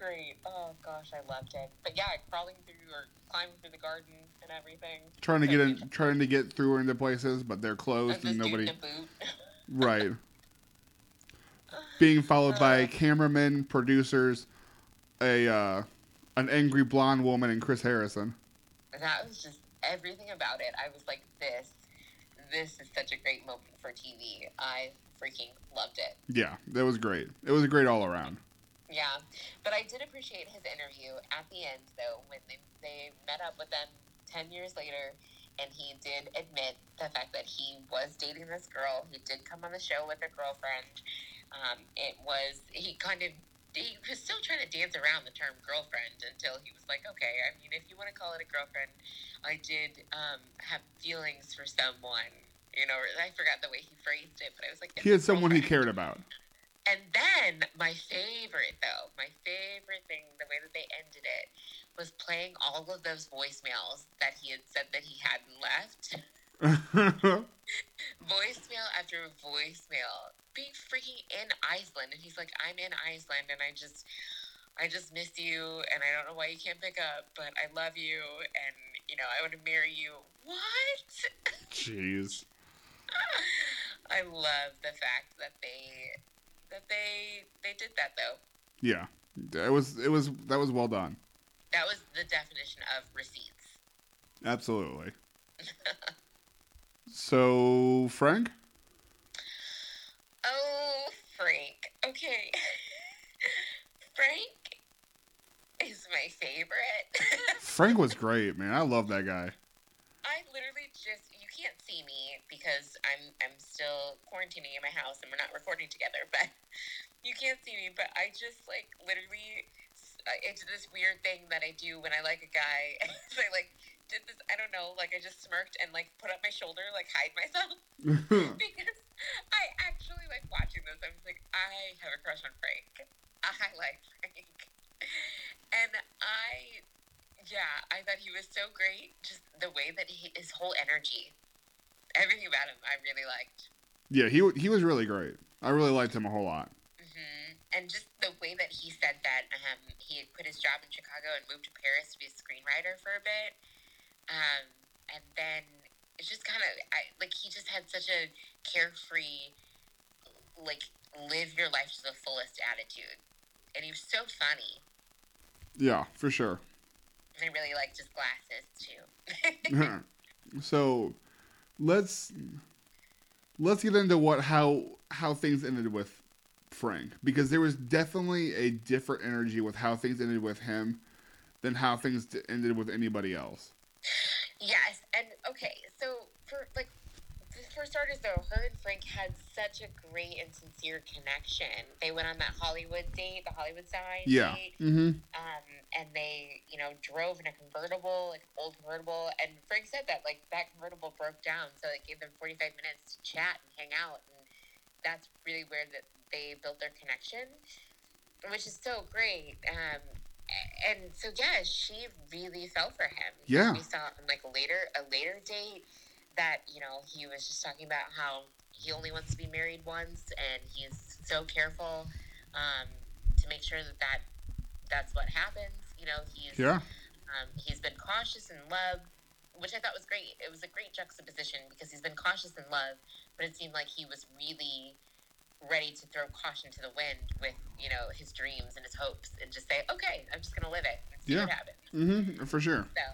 B: It was so great. Oh gosh, I loved it. But yeah, crawling through or climbing through the garden and everything.
A: Trying to
B: So
A: get in, trying to get through into places, but they're closed and nobody.
B: boot. (laughs)
A: Right. Being followed by
B: Uh.
A: cameramen, producers, a uh, an angry blonde woman, and Chris Harrison.
B: that was just everything about it. I was like, this, this is such a great moment for TV. I freaking loved it.
A: Yeah, that was great. It was a great all around.
B: Yeah, but I did appreciate his interview at the end, though, when they, they met up with them 10 years later, and he did admit the fact that he was dating this girl. He did come on the show with a girlfriend. Um, it was, he kind of, he was still trying to dance around the term girlfriend until he was like, okay, I mean, if you want to call it a girlfriend, I did um, have feelings for someone. You know, I forgot the way he phrased it, but I was like,
A: He had someone he cared about.
B: And then my favorite, though, my favorite thing, the way that they ended it, was playing all of those voicemails that he had said that he hadn't left. (laughs) voicemail after voicemail, being freaking in Iceland, and he's like, "I'm in Iceland, and I just, I just miss you, and I don't know why you can't pick up, but I love you, and you know, I want to marry you." What? (laughs)
A: Jeez.
B: I love the fact that they, that they, they did that though.
A: Yeah, it was it was that was well done.
B: That was the definition of receipts.
A: Absolutely. (laughs) So Frank,
B: Oh, Frank. Okay. (laughs) Frank is my favorite. (laughs)
A: Frank was great, man. I love that guy.
B: I literally just can't see me because I'm I'm still quarantining in my house and we're not recording together, (laughs) but you can't see me, but I just like literally I- it's this weird thing that I do when I like a guy. (laughs) so I like did this I don't know, like I just smirked and like put up my shoulder, like hide myself (laughs) because I actually like watching this. I was like, I have a crush on Frank. I like Frank. And I yeah, I thought he was so great. Just the way that he, his whole energy, everything about him, I really liked.
A: yeah, he he was really great. I really liked him a whole lot.
B: hmm And just the way that he said that um, he had quit his job in Chicago and moved to Paris to be a screenwriter for a bit. Um, and then it's just kind of like he just had such a carefree, like live your life to the fullest attitude. And he was so funny.
A: Yeah, for sure.
B: And I really liked his glasses too. (laughs) (laughs)
A: so let's let's get into what how how things ended with Frank because there was definitely a different energy with how things ended with him than how things ended with anybody else.
B: Yes, and okay, so for like for starters though, her and Frank had such a great and sincere connection. They went on that Hollywood date, the Hollywood sign
A: Yeah.
B: date,
A: Mm-hmm.
B: um, and they, you know, drove in a convertible, like old convertible. And Frank said that like that convertible broke down, so it gave them forty five minutes to chat and hang out, and that's really where that they built their connection, which is so great. Um, and so yeah, she really fell for him.
A: Yeah.
B: we saw on like later a later date that you know he was just talking about how he only wants to be married once, and he's so careful um, to make sure that that that's what happens. You know, he's
A: Yeah.
B: um, he's been cautious in love, which I thought was great. It was a great juxtaposition because he's been cautious in love, but it seemed like he was really ready to throw caution to the wind with you know his dreams and his hopes and just say, okay, I'm just gonna live it and see
A: Yeah.
B: what happens.
A: Mm-hmm. For sure.
B: So,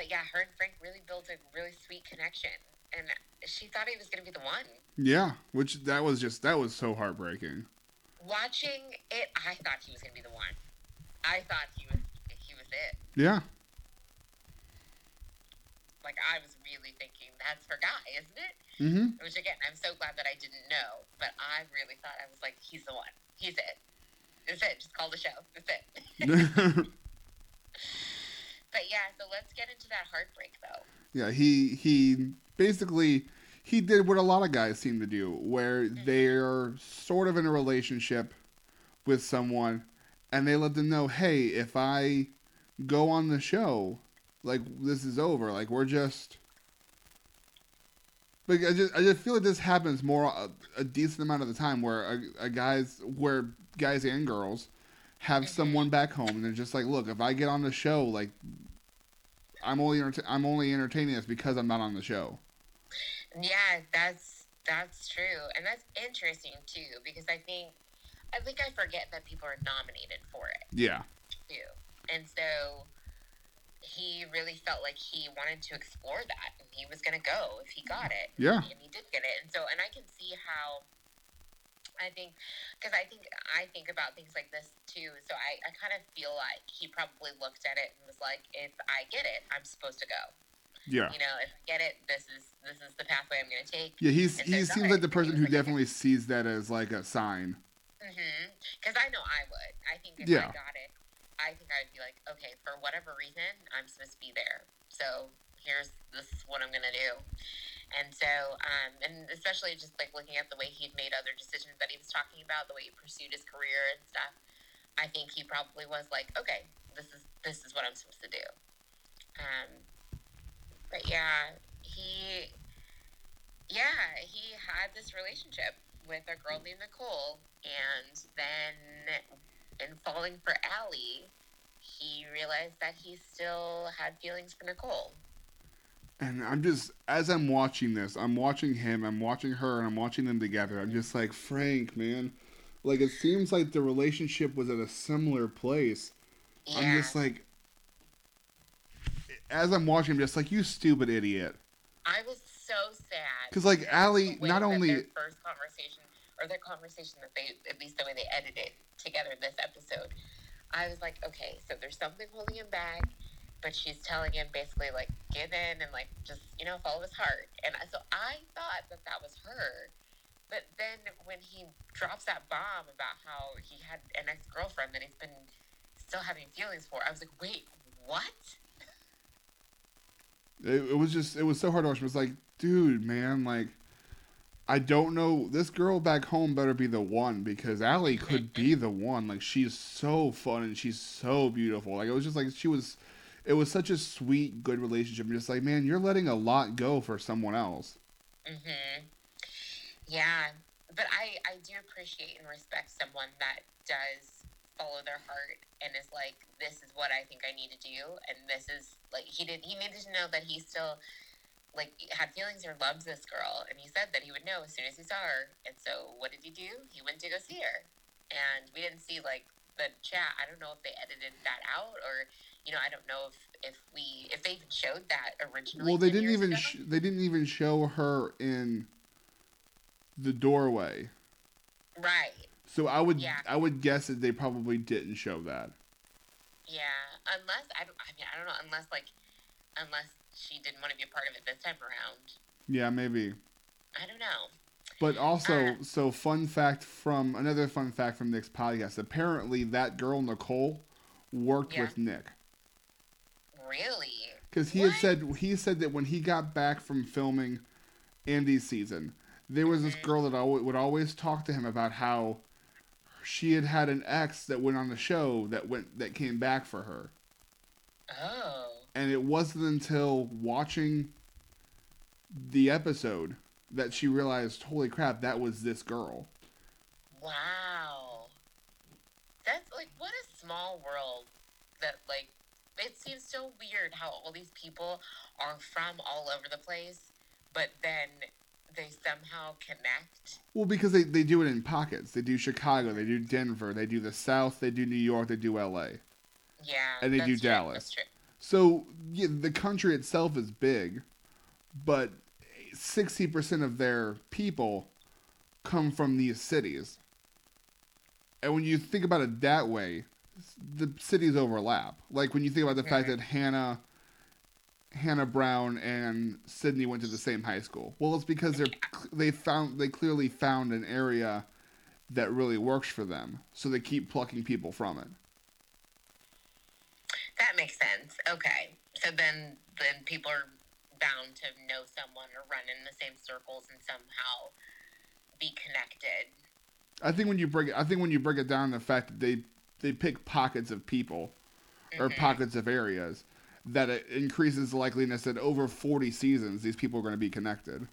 B: but yeah, her and Frank really built a really sweet connection, and she thought he was gonna be the one.
A: Yeah. Which that was just that was so heartbreaking.
B: Watching it, I thought he was gonna be the one. I thought he was he was it.
A: Yeah.
B: Like I was really thinking that's her guy, isn't it?
A: Mm-hmm.
B: Which again, I'm so glad that I didn't know, but I really thought I was like, he's the one. He's it. It's it. Just call the show. That's it. (laughs) (laughs) (laughs) but yeah, so let's get into that heartbreak though.
A: yeah. He he basically he did what a lot of guys seem to do, where mm-hmm. they're sort of in a relationship with someone, and they let them know, hey, if I go on the show, like this is over. Like we're just. Like I just I just feel like this happens more a, a decent amount of the time where a, a guys where guys and girls have someone back home and they're just like, look, if I get on the show, like I'm only enter- I'm only entertaining this because I'm not on the show.
B: Yeah, that's that's true, and that's interesting too because I think I think I forget that people are nominated for it
A: Yeah,
B: too, and so he really felt like he wanted to explore that, and he was going to go if he got it.
A: Yeah.
B: and he did get it, and so and I can see how. I think, because I think I think about things like this too. So I, I kind of feel like he probably looked at it and was like, "If I get it, I'm supposed to go.
A: yeah,
B: You know, if I get it, this is this is the pathway I'm going to take."
A: yeah. He's
B: And
A: he
B: so
A: seems like the person who
B: Like,
A: definitely sees that as like a sign.
B: Mm-hmm, because I know I would. I think if
A: Yeah.
B: I got it, I think I'd be like, okay, for whatever reason, I'm supposed to be there. So here's this is what I'm gonna do. And so, um, and especially just like looking at the way he'd made other decisions that he was talking about, the way he pursued his career and stuff. I think he probably was like, okay, this is this is what I'm supposed to do. Um, but yeah, he, yeah, he had this relationship with a girl named Nicole, and then in falling for Ali, he realized that he still had feelings for Nicole.
A: And I'm just as I'm watching this, I'm watching him, I'm watching her, and I'm watching them together. I'm just like Frank, man. Like it seems like the relationship was at a similar place.
B: Yeah,
A: I'm just like, as I'm watching, I'm just like, you stupid idiot.
B: I was so sad
A: 'Cause, like,
B: because Ali,
A: not only-
B: their first conversation or their conversation that they at least the way they edited together this episode, I was like, okay, so there's something holding him back, but she's telling him basically like give in and like just you know follow his heart, and so I thought that that was her. But then when he drops that bomb about how he had an ex girlfriend that he's been still having feelings for, I was like, wait, what?
A: It, it was just, it was so hard to watch. It was like, dude, man, like, I don't know. This girl back home better be the one because Ali could be the one. Like, she's so fun and she's so beautiful. Like, it was just like she was. It was such a sweet, good relationship. I'm just like, man, you're letting a lot go for someone else.
B: Mm-hmm. Yeah, but I I do appreciate and respect someone that does follow their heart and is like, this is what I think I need to do, and this is like he did. He needed to know that he still like had feelings or loves this girl, and he said that he would know as soon as he saw her. And so, what did he do? He went to go see her, and we didn't see like the chat. I don't know if they edited that out or. You know, I don't know if, if we if they even showed that originally.
A: Well, they didn't even sh- they didn't even show her in the doorway.
B: right.
A: So I would
B: Yeah.
A: I would guess that they probably didn't show that.
B: Yeah, unless I don't. I mean, I don't know. Unless like, unless she didn't want to be a part of it this time around.
A: Yeah, maybe.
B: I don't know.
A: But also,
B: Uh.
A: so fun fact from another fun fact from Nick's podcast. Apparently, that girl Nicole worked
B: Yeah.
A: with Nick
B: Really?
A: because he had said he said that when he got back from filming Andi's season, there was this
B: Mhm.
A: girl that always, would always talk to him about how she had had an ex that went on the show that went that came back for her,
B: Oh.
A: and it wasn't until watching the episode that she realized, holy crap, that was this girl.
B: Wow. That's like what a small world. That like, it seems so weird how all these people are from all over the place, but then they somehow connect.
A: Well, because they, they do it in pockets. They do Chicago, they do Denver, they do the South, they do New York, they do LA.
B: Yeah.
A: And they do
B: true,
A: Dallas. So yeah, the country itself is big, but sixty percent of their people come from these cities. And when you think about it that way, the cities overlap. Like when you think about the fact that Hannah, Hannah Brown and Sydney went to the same high school. Well, it's because they're they found they clearly found an area that really works for them, so they keep plucking people from it.
B: That makes sense. Okay. So then then people are bound to know someone or run in the same circles and somehow be connected.
A: I think when you break it, I think when you break it down, the fact that they they pick pockets of people or
B: Mhm.
A: pockets of areas, that it increases the likeliness that over forty seasons these people are going to be connected.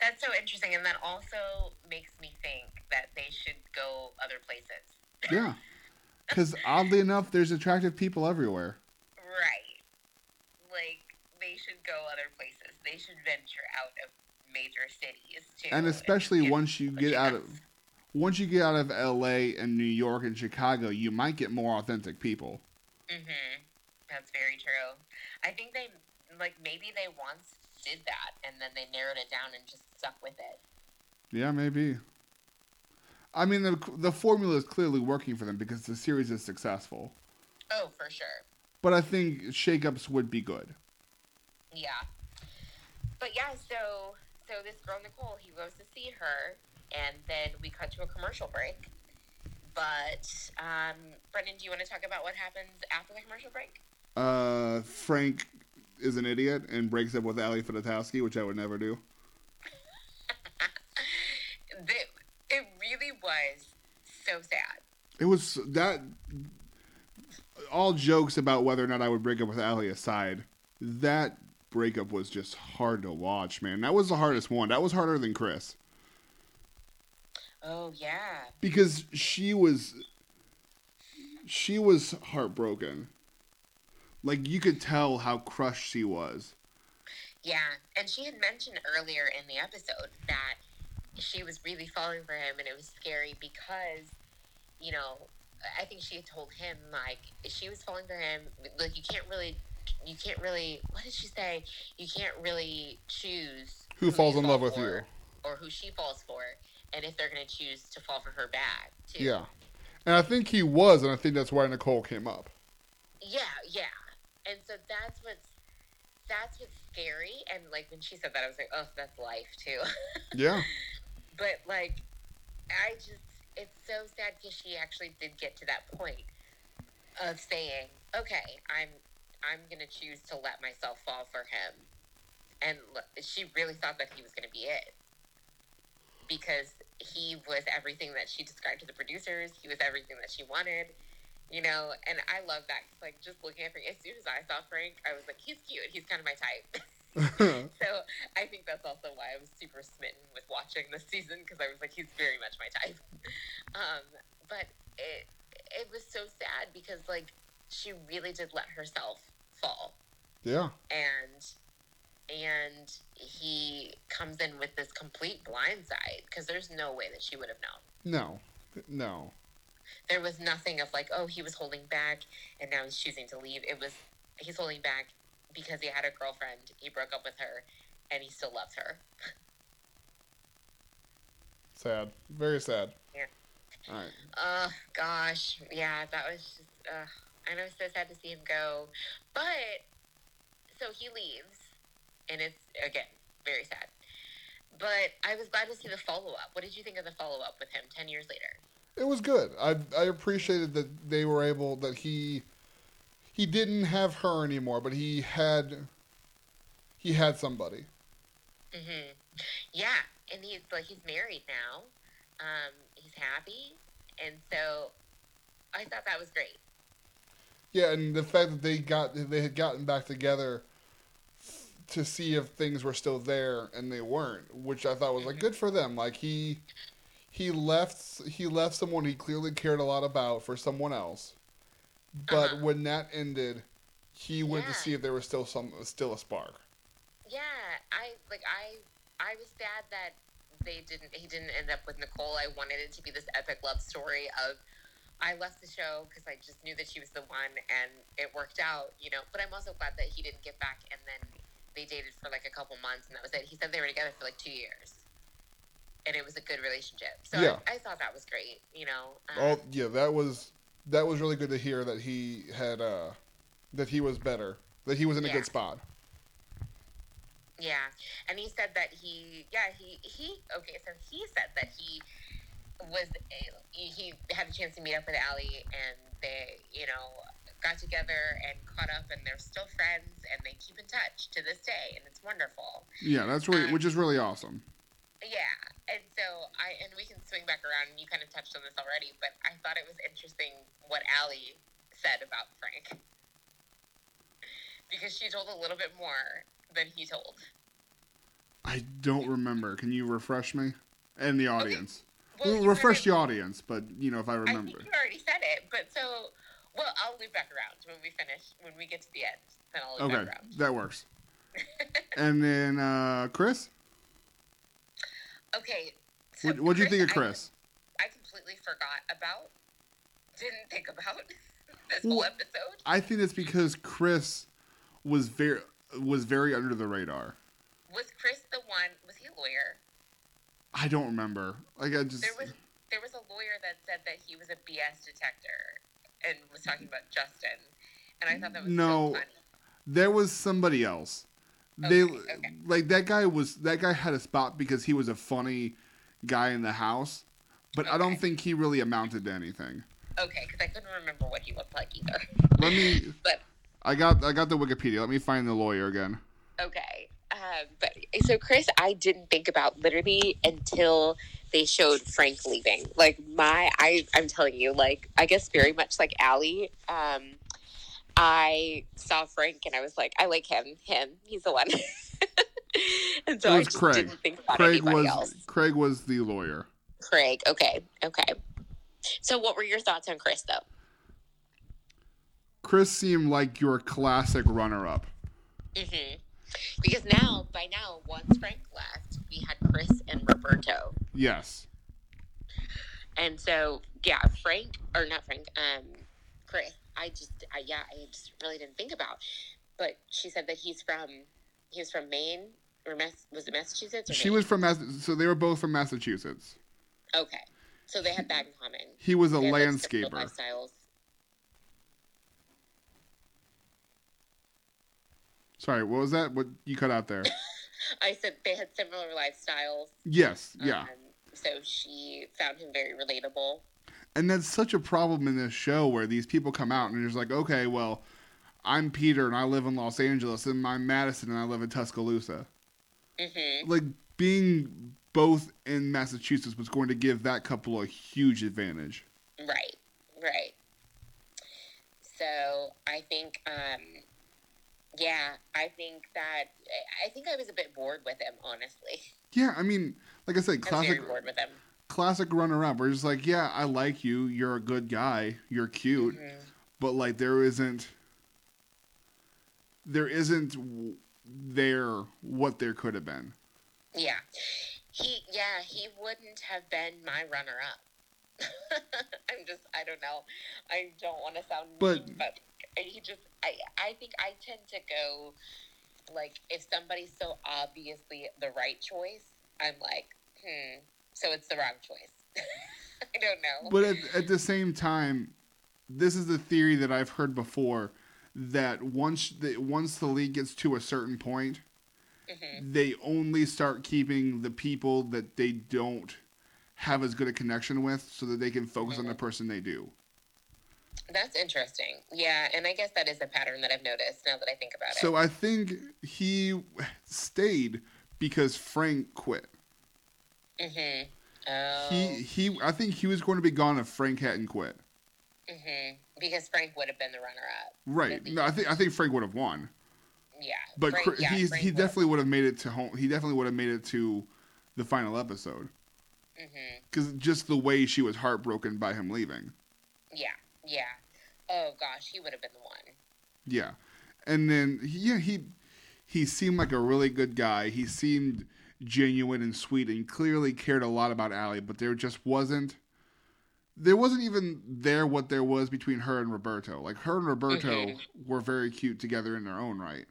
B: That's so interesting and that also makes me think that they should go other places.
A: Yeah, (laughs) because oddly enough, there's attractive people everywhere.
B: Right. Like they should go other places. They should venture out of major cities too.
A: and especially
B: get
A: once you get out of once you get out of L.A. and New York and Chicago, you might get more authentic people.
B: Mhm. That's very true. I think they like maybe they once did that and then they narrowed it down and just stuck with it.
A: Yeah, maybe. I mean, the the formula is clearly working for them because the series is successful.
B: Oh, for sure.
A: But I think shakeups would be good.
B: Yeah. But yeah, so so this girl Nicole, he goes to see her, and then we cut to a commercial break. But um, Brendan, do you want to talk about what happens after the commercial break?
A: Uh, Frank is an idiot and breaks up with Ali Fedotowsky, which I would never do. (laughs)
B: It really was so sad.
A: It was that. All jokes about whether or not I would break up with Ali aside, that breakup was just hard to watch, man. That was the hardest one. That was harder than Chris
B: Oh yeah,
A: because she was. She was heartbroken. Like you could tell how crushed she was.
B: yeah. And she had mentioned earlier in the episode that she was really falling for him, and it was scary because, you know, I think she had told him like she was falling for him. Like you can't really, you can't really. What did she say? You can't really choose
A: Who falls in
B: fall
A: love with
B: for
A: you?
B: or who she falls for, and if they're going to choose to fall for her back too.
A: Yeah. And I think he was, and I think that's why Nicole came up.
B: Yeah, yeah. And so that's what's that's what's scary. And like when she said that, I was like, oh, that's life too. (laughs)
A: Yeah.
B: but like, I just it's so sad because she actually did get to that point of saying, okay, I'm I'm gonna choose to let myself fall for him, and she really thought that he was gonna be it because he was everything that she described to the producers. He was everything that she wanted you know, and I love that. 'cause, like, just looking at Frank, as soon as I saw Frank, I was like, he's cute. He's kind of my type. (laughs) (laughs) so I think that's also why I was super smitten with watching this season because I was like, he's very much my type. (laughs) Um, but it it was so sad because like she really did let herself fall,
A: yeah.
B: and and he comes in with this complete blindside because there's no way that she would have known.
A: No. No.
B: there was nothing of like, oh, he was holding back and now he's choosing to leave. It was he's holding back because he had a girlfriend, he broke up with her, and he still loves her.
A: Sad. Very sad.
B: Yeah.
A: All right.
B: Oh gosh, yeah, that was just. Uh, I know it's so sad to see him go, but so he leaves, and it's again very sad. But I was glad to see the follow up. What did you think of the follow up with him ten years later?
A: It was good. I I appreciated that they were able that he he didn't have her anymore, but he had he had somebody.
B: hmm Yeah, and he's like he's married now. Um, he's happy, and so I thought that was great.
A: Yeah, and the fact that they got they had gotten back together to see if things were still there and they weren't, which I thought was like good for them. Like he he left he left someone he clearly cared a lot about for someone else. But
B: Uh-huh.
A: when that ended, he went to see if there was still some still a spark.
B: Yeah, I like I I was sad that they didn't. He didn't end up with Nicole. I wanted it to be this epic love story of. I left the show because I just knew that she was the one, and it worked out, you know. But I'm also glad that he didn't get back, and then they dated for like a couple months, and that was it. He said they were together for like two years, and it was a good relationship. So
A: Yeah.
B: I, I thought that was great, you know. Um,
A: Oh yeah, that was that was really good to hear that he had uh that he was better, that he was in a
B: Yeah.
A: good spot.
B: Yeah, and he said that he, yeah, he he okay. So he said that he was he had a chance to meet up with Ali, and they, you know, got together and caught up, and they're still friends, and they keep in touch to this day, and it's wonderful.
A: Yeah, that's really
B: Um,
A: which is really awesome.
B: Yeah, and so I and we can swing back around. and You kind of touched on this already, but I thought it was interesting what Ali said about Frank because she told a little bit more than he told.
A: I don't remember. Can you refresh me and the audience?
B: Well,
A: Well, refresh the audience, but you know if I remember.
B: I think you already said it, but so well, I'll loop back around when we finish. When we get to the end, then I'll loop
A: Okay,
B: back around.
A: that works. (laughs) and then uh Chris,
B: Okay. so
A: what what'd you think of Chris?
B: I, completely forgot about. Didn't think about (laughs) this whole episode.
A: I think it's because Chris was very was very under the radar.
B: Was Chris the one? Was he a lawyer?
A: I don't remember. Like I just
B: There was there was a lawyer that said that he was a BS detector and was talking about Justin, and I thought that was
A: No.
B: so
A: there was somebody else. They
B: Okay, okay.
A: like that guy was that guy had a spot because he was a funny guy in the house, but I don't think he really amounted to anything.
B: Okay, because I couldn't remember what he looked like either.
A: Let me. (laughs)
B: But
A: I got I got the Wikipedia. Let me find the lawyer again.
B: Okay. Um, but so Chris, I didn't think about literally until they showed Frank leaving. Like my, I, I'm telling you, like I guess very much like Ali. Um, I saw Frank and I was like, I like him. Him, he's the one. (laughs) and so
A: It
B: I
A: was
B: just
A: Craig.
B: didn't think about
A: Craig
B: anybody
A: was
B: else.
A: Craig was the lawyer.
B: Craig. Okay. Okay. So what were your thoughts on Chris though?
A: Chris seemed like your classic runner-up.
B: hmm Because now, by now, once Frank left, we had Chris and Roberto.
A: Yes.
B: And so, yeah, Frank or not Frank, um, Chris. I just, I, yeah, I just really didn't think about. But she said that he's from, he was from Maine or Mass, was it Massachusetts? Or
A: She
B: Maine?
A: was from Mass- so they were both from Massachusetts.
B: okay. So they had that in common.
A: He was a
B: They lifestyles.
A: Sorry, what was that? What you cut out there? (coughs)
B: I said they had similar lifestyles.
A: yes, yeah.
B: Um, so she found him very relatable.
A: And that's such a problem in this show where these people come out and you're just like, okay, well, I'm Peter and I live in Los Angeles, and I'm Madison and I live in Tuscaloosa.
B: hmm
A: Like being both in Massachusetts was going to give that couple a huge advantage.
B: Right, right. So I think, um, yeah, I think that I think I was a bit bored with him, honestly. (laughs)
A: Yeah, I mean, like I said,
B: I
A: classic
B: very bored with him.
A: classic runner up. We're just like, yeah, I like you. You're a good guy. You're cute.
B: Mhm.
A: But like, there isn't. There isn't there what there could have been.
B: Yeah, he, yeah, he wouldn't have been my runner-up. (laughs) I'm just, I don't know. I don't want to sound
A: But-
B: mean, but he just, I, I think I tend to go like if somebody's so obviously the right choice, I'm like, hmm, so it's the wrong choice. (laughs) I don't know.
A: But at, at the same time, this is the theory that I've heard before that once the, once the league gets to a certain point,
B: hmm
A: they only start keeping the people that they don't have as good a connection with so that they can focus on the person they do.
B: That's interesting. Yeah, and I guess that is a pattern that I've noticed now that I think about it.
A: So I think he stayed because Frank quit.
B: Mm-hmm. Oh.
A: He he I think he was going to be gone if Frank hadn't quit.
B: hmm Because Frank would have been the runner-up.
A: Right. No, I think I think Frank would have won.
B: Yeah.
A: But
B: Frank, yeah,
A: he's
B: Frank
A: he definitely would have made it to home. He definitely would have made it to the final episode Because just the way she was heartbroken by him leaving.
B: Yeah. Yeah. Oh gosh, he would have been the one.
A: Yeah, and then yeah he he seemed like a really good guy. He seemed genuine and sweet and clearly cared a lot about Ali, but there just wasn't there wasn't even there what there was between her and Roberto. Like her and Roberto
B: Mhm.
A: were very cute together in their own right.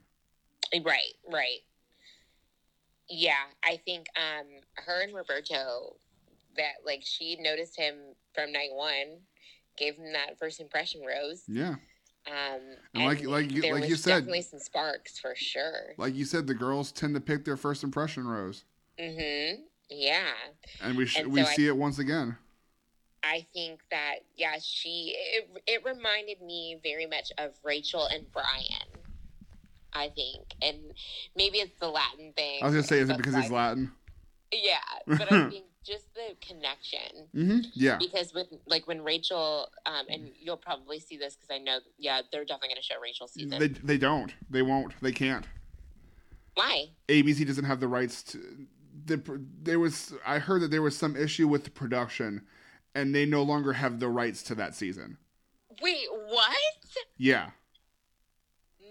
B: Right, right. Yeah, I think um her and Roberto that like she noticed him from night one, gave him that first impression rose.
A: Yeah.
B: Um
A: And like- like you- like
B: was
A: you said-
B: definitely some sparks for sure.
A: Like you said, the girls tend to pick their first impression rose.
B: Mm Mhm. Yeah.
A: And we sh-
B: And
A: we
B: I-
A: see it once again.
B: I think that yeah, she it, it reminded me very much of Rachel and Brian. I think, and maybe it's the Latin thing.
A: I was gonna say, is it because he's Latin?
B: Yeah, but I (laughs) think just the connection
A: hmm Yeah.
B: because with like when Rachel, um, and you'll probably see this because I know, yeah, they're definitely going to show Rachel's season.
A: They they don't. They won't. They can't.
B: Why?
A: ABC doesn't have the rights to. The, there was I heard that there was some issue with the production, and they no longer have the rights to that season.
B: Wait, what?
A: Yeah,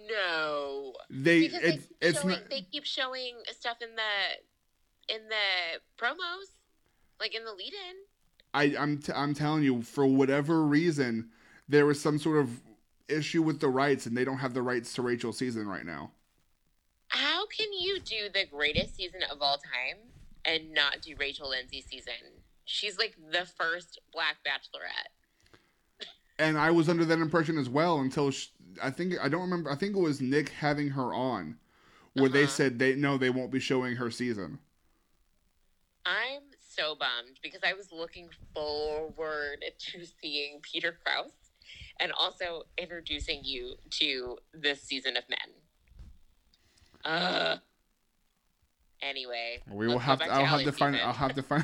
B: No,
A: they
B: because they
A: it,
B: keep
A: it's
B: showing,
A: not.
B: they keep showing stuff in the in the promos, like in the lead-in.
A: I I'm t- I'm telling you, for whatever reason, there was some sort of issue with the rights, and they don't have the rights to Rachel's season right now.
B: How can you do the greatest season of all time and not do Rachel Lindsay's season? She's like the first Black Bachelorette.
A: And I was under that impression as well until sh I think I don't remember. I think it was Nick having her on, where they
B: Uh-huh.
A: said they no, they won't be showing her season.
B: I'm so bummed because I was looking forward to seeing Peter Kraus and also introducing you to this season of Men. Uh. Anyway,
A: We will have to. I'll have to find. I'll have to find.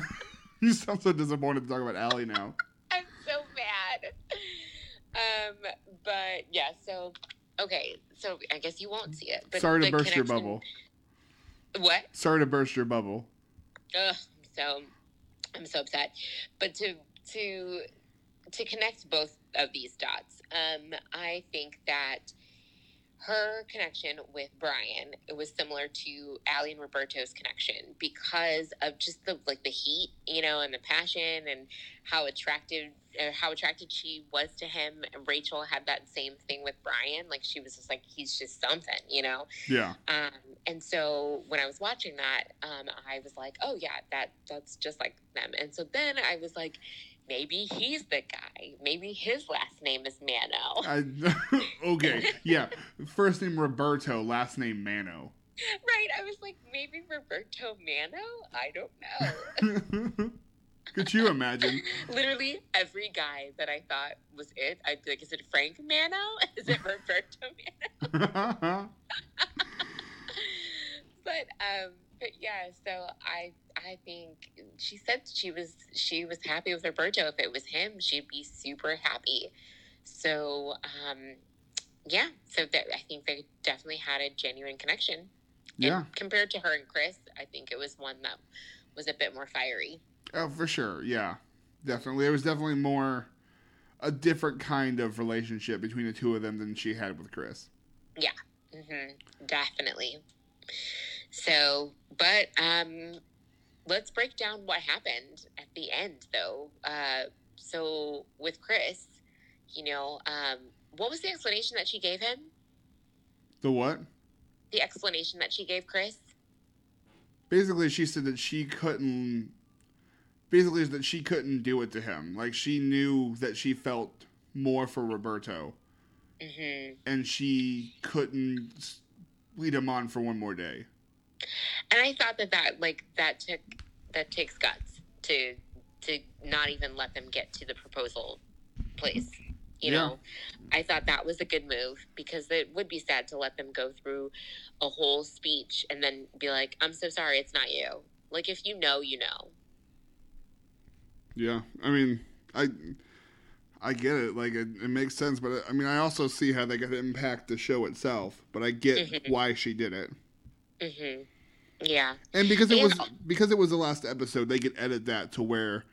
A: you sound so disappointed to talk about Ali now.
B: I'm so mad. Um, but yeah, so okay, so I guess you won't see it. But
A: Sorry to burst your bubble.
B: What?
A: Sorry to burst your bubble.
B: Ugh, so I'm so upset. But to to to connect both of these dots, um, I think that her connection with Brian it was similar to Ali and Roberto's connection because of just the like the heat, you know, and the passion and how attractive how attracted she was to him. And Rachel had that same thing with Brian, like she was just like he's just something, you know.
A: Yeah.
B: Um, and so when I was watching that, um, I was like, oh yeah, that that's just like them. And so then I was like, maybe he's the guy. Maybe his last name is Mano.
A: I, (laughs) okay. Yeah. First name Roberto. Last name Mano.
B: right? I was like, maybe Roberto Mano. I don't know. (laughs)
A: Could you imagine? (laughs)
B: Literally every guy that I thought was it. I'd be like, is it Frank Mano? Is it Roberto Mano? but um but yeah so i i think she said she was she was happy with roberto if it was him she'd be super happy so um yeah so that i think they definitely had a genuine connection And
A: Yeah.
B: compared to her and chris i think it was one that was a bit more fiery
A: Oh, for sure. Yeah. Definitely. It was definitely more a different kind of relationship between the two of them than she had with Chris. Yeah.
B: hmm definitely so but um let's break down what happened at the end though uh so with chris you know um what was the explanation that she gave him
A: The what?
B: the explanation that she gave chris
A: Basically, she said that she couldn't. Basically, is that she couldn't do it to him. Like she knew that she felt more for Roberto,
B: hmm
A: and she couldn't lead him on for one more day.
B: And i thought that that like that took that takes guts to to not even let them get to the proposal place you
A: Yeah.
B: know i thought that was a good move because it would be sad to let them go through a whole speech and then be like i'm so sorry it's not you like if you know you know
A: Yeah, I mean, I I get it. Like it, it makes sense, but I mean, I also see how they could impact the show itself. But I get
B: Mhm.
A: why she did it,
B: hmm yeah
A: and because it was because it was the last episode, they could edit that to where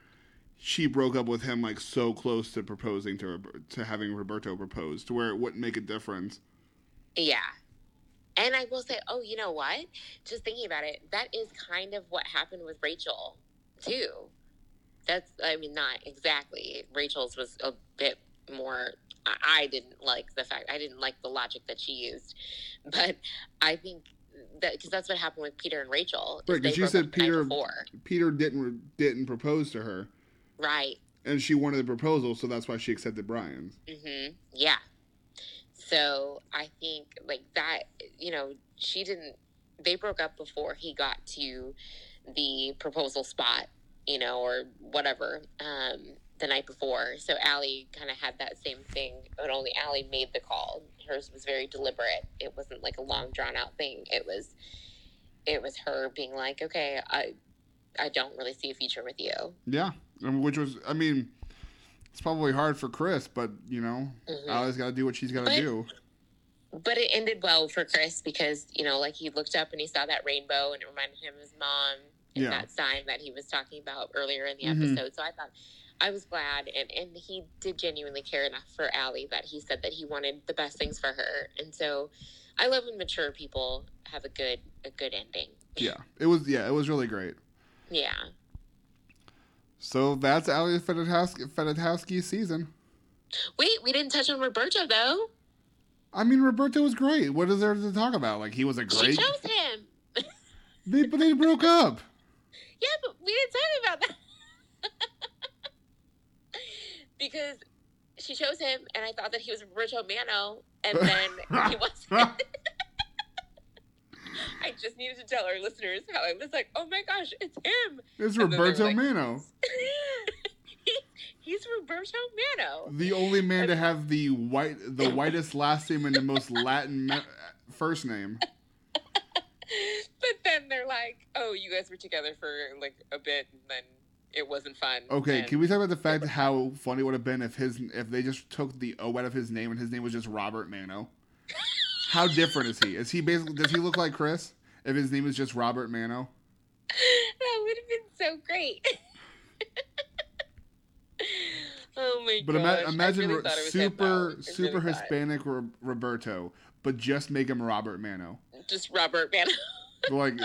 A: she broke up with him like so close to proposing to to having Roberto propose, to where it wouldn't make a difference.
B: yeah And I will say, oh, you know what? Just thinking about it, that is kind of what happened with Rachel, too. That's, I mean, not exactly. Rachel's was a bit more. I didn't like the fact, I didn't like the logic that she used. (laughs) But I think that, because that's what happened with Peter and Rachel.
A: Right,
B: because
A: you said
B: up the night
A: Peter- Peter didn't didn't propose to her,
B: Right.
A: and she wanted the proposal, so that's why she accepted Brian's.
B: Mm-hmm. Yeah. So I think like that, you know, she didn't. They broke up before he got to the proposal spot, you know, or whatever, um, the night before. So Ali kind of had that same thing, but only Ali made the call. Hers was very deliberate. It wasn't like a long drawn out thing. It was, it was her being like, okay, I, I don't really see a future with you.
A: Yeah, which was, I mean, it's probably hard for Chris, but you know,
B: Mhm.
A: Ali's got to do what she's got to do.
B: but it ended well for Chris because you know, like he looked up and he saw that rainbow, and it reminded him of his mom and
A: Yeah.
B: that sign that he was talking about earlier in the
A: Mhm.
B: episode. So I thought I was glad, and and he did genuinely care enough for Ali that he said that he wanted the best things for her, and so I love when mature people have a good a good ending.
A: Yeah, it was. Yeah, it was really great.
B: Yeah,
A: So that's Ali Fedotowsky's season.
B: wait, we didn't touch on Roberto though.
A: I mean, Roberto was great. What is there to talk about? Like he was a great.
B: She chose him.
A: They, but they broke up. (laughs)
B: Yeah, but we didn't talk about that. (laughs) because she chose him, and I thought that he was Roberto Mano, and (laughs) then he wasn't. (laughs) I just needed to tell our listeners how I was like, oh my gosh, it's him.
A: It's
B: And then they were
A: Roberto
B: like-
A: Mano,
B: He's (laughs) Roberto Mano.
A: the only man to have the white, the whitest last name and the most Latin me- first name.
B: But then they're like, oh, you guys were together for like a bit, and then it wasn't fun.
A: Okay,
B: And-
A: can we talk about the fact how funny it would have been if his if they just took the O out of his name and his name was just Robert Mano? How different is he? Is he basically does he look like Chris if his name is just Robert Mano? (laughs)
B: that would have been so great. (laughs) oh my
A: god!
B: But
A: ima- imagine
B: really
A: Ro-
B: thought it was him,
A: super super
B: really.
A: Hispanic Ro- Roberto, but just make him Robert Mano.
B: Just Robert Mano.
A: Like, (laughs)